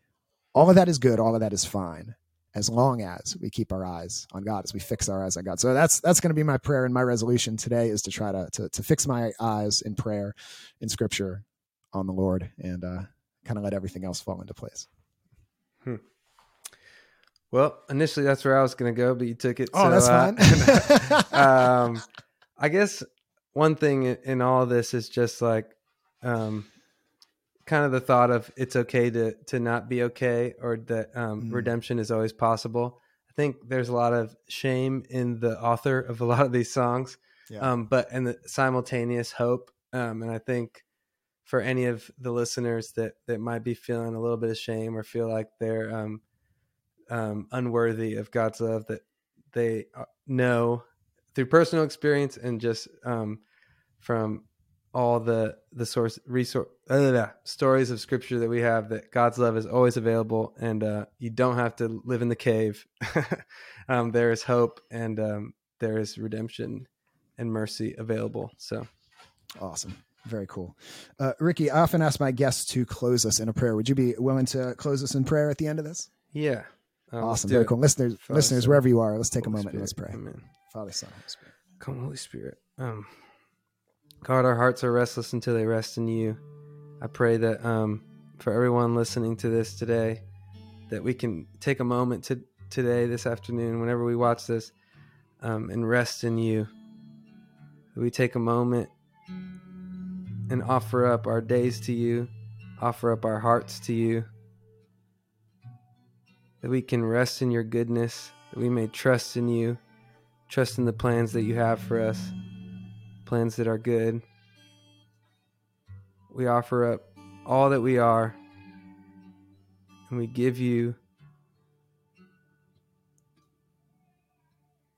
all of that is good. All of that is fine as long as we keep our eyes on God, as we fix our eyes on God. So that's that's going to be my prayer and my resolution today is to try to to, to fix my eyes in prayer, in Scripture, on the Lord, and uh, kind of let everything else fall into place. Hmm. Well, initially that's where I was going to go, but you took it. Oh, so, that's uh, fine. um, I guess one thing in all of this is just like, um, kind of the thought of it's okay to to not be okay, or that um, mm. redemption is always possible. I think there's a lot of shame in the author of a lot of these songs, yeah. um, but and the simultaneous hope. Um, and I think for any of the listeners that that might be feeling a little bit of shame or feel like they're um, unworthy of God's love that they uh, know through personal experience and just um, from all the the source resource uh, stories of scripture that we have that God's love is always available and uh, you don't have to live in the cave. um, there is hope and um, there is redemption and mercy available. So awesome. Very cool. Uh, Ricky, I often ask my guests to close us in a prayer. Would you be willing to close us in prayer at the end of this? Yeah. Um, awesome. Very cool. Listeners, Father, listeners, Son, wherever you are, let's take Holy a moment Spirit. and let's pray. Amen. Father, Son, Holy Spirit. Come, Holy Spirit. Um, God, our hearts are restless until they rest in you. I pray that um, for everyone listening to this today, that we can take a moment to today, this afternoon, whenever we watch this, um, and rest in you. That we take a moment and offer up our days to you, offer up our hearts to you that we can rest in your goodness, that we may trust in you, trust in the plans that you have for us, plans that are good. We offer up all that we are, and we give you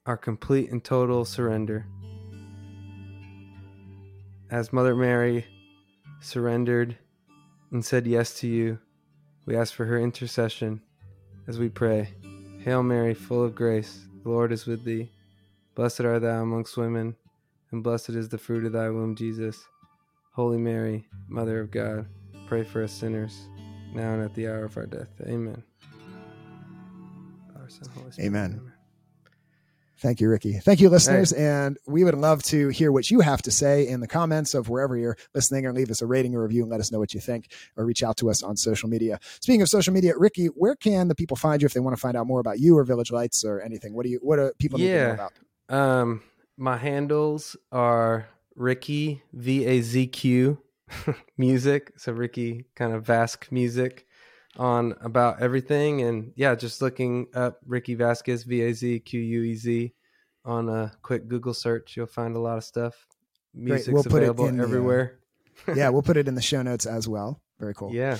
our complete and total surrender. As Mother Mary surrendered and said yes to you, we ask for her intercession as we pray. Hail Mary, full of grace, the Lord is with thee. Blessed art thou amongst women, and blessed is the fruit of thy womb, Jesus. Holy Mary, Mother of God, pray for us sinners, now and at the hour of our death. Amen. Son, Amen. Amen. Thank you, Ricky. Thank you, listeners. Hey. And we would love to hear what you have to say in the comments of wherever you're listening or leave us a rating or review and let us know what you think or reach out to us on social media. Speaking of social media, Ricky, where can the people find you if they want to find out more about you or Village Lights or anything? What do you, what do people need yeah. to know about? Um, my handles are Ricky, V A Z Q music. So Ricky kind of Vask music on about everything. And yeah, just looking up Ricky Vazquez, V A Z Q U E Z, on a quick Google search, you'll find a lot of stuff. Music's We'll put it available in the, everywhere. yeah, we'll put it in the show notes as well. Very cool. Yeah.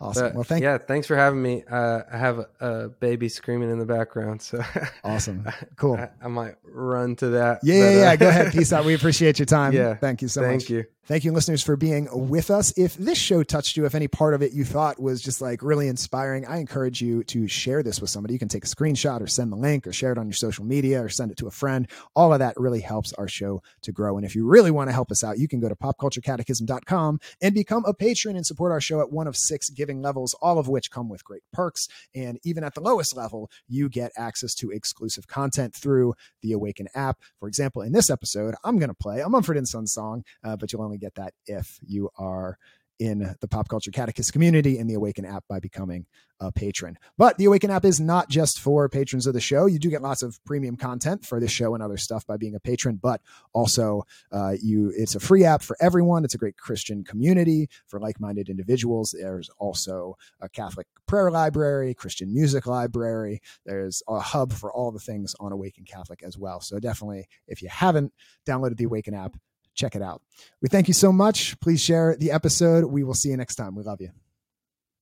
Awesome. But, well, thank yeah, thanks for having me. Uh, I have a, a baby screaming in the background, so Awesome. Cool. I, I might run to that. Yeah, yeah, but, yeah. uh, Go ahead. Peace out. We appreciate your time. Yeah. Thank you so Thank much. you. Thank you, listeners, for being with us. If this show touched you, if any part of it you thought was just like really inspiring, I encourage you to share this with somebody. You can take a screenshot or send the link or share it on your social media or send it to a friend. All of that really helps our show to grow. And if you really want to help us out, you can go to popculturecatechist.com and become a patron and support our show at one of six giving levels, all of which come with great perks. And even at the lowest level, you get access to exclusive content through the Awaken app. For example, in this episode, I'm going to play a Mumford and Sons song, uh, but you'll only get that if you are in the pop culture catechist community in the Awaken app by becoming a patron. But the Awaken app is not just for patrons of the show. You do get lots of premium content for this show and other stuff by being a patron, but also uh, you it's a free app for everyone. It's a great Christian community for like-minded individuals. There's also a Catholic prayer library, Christian music library. There's a hub for all the things on Awaken Catholic as well. So definitely, if you haven't downloaded the Awaken app, check it out. We thank you so much. Please share the episode. We will see you next time. We love you.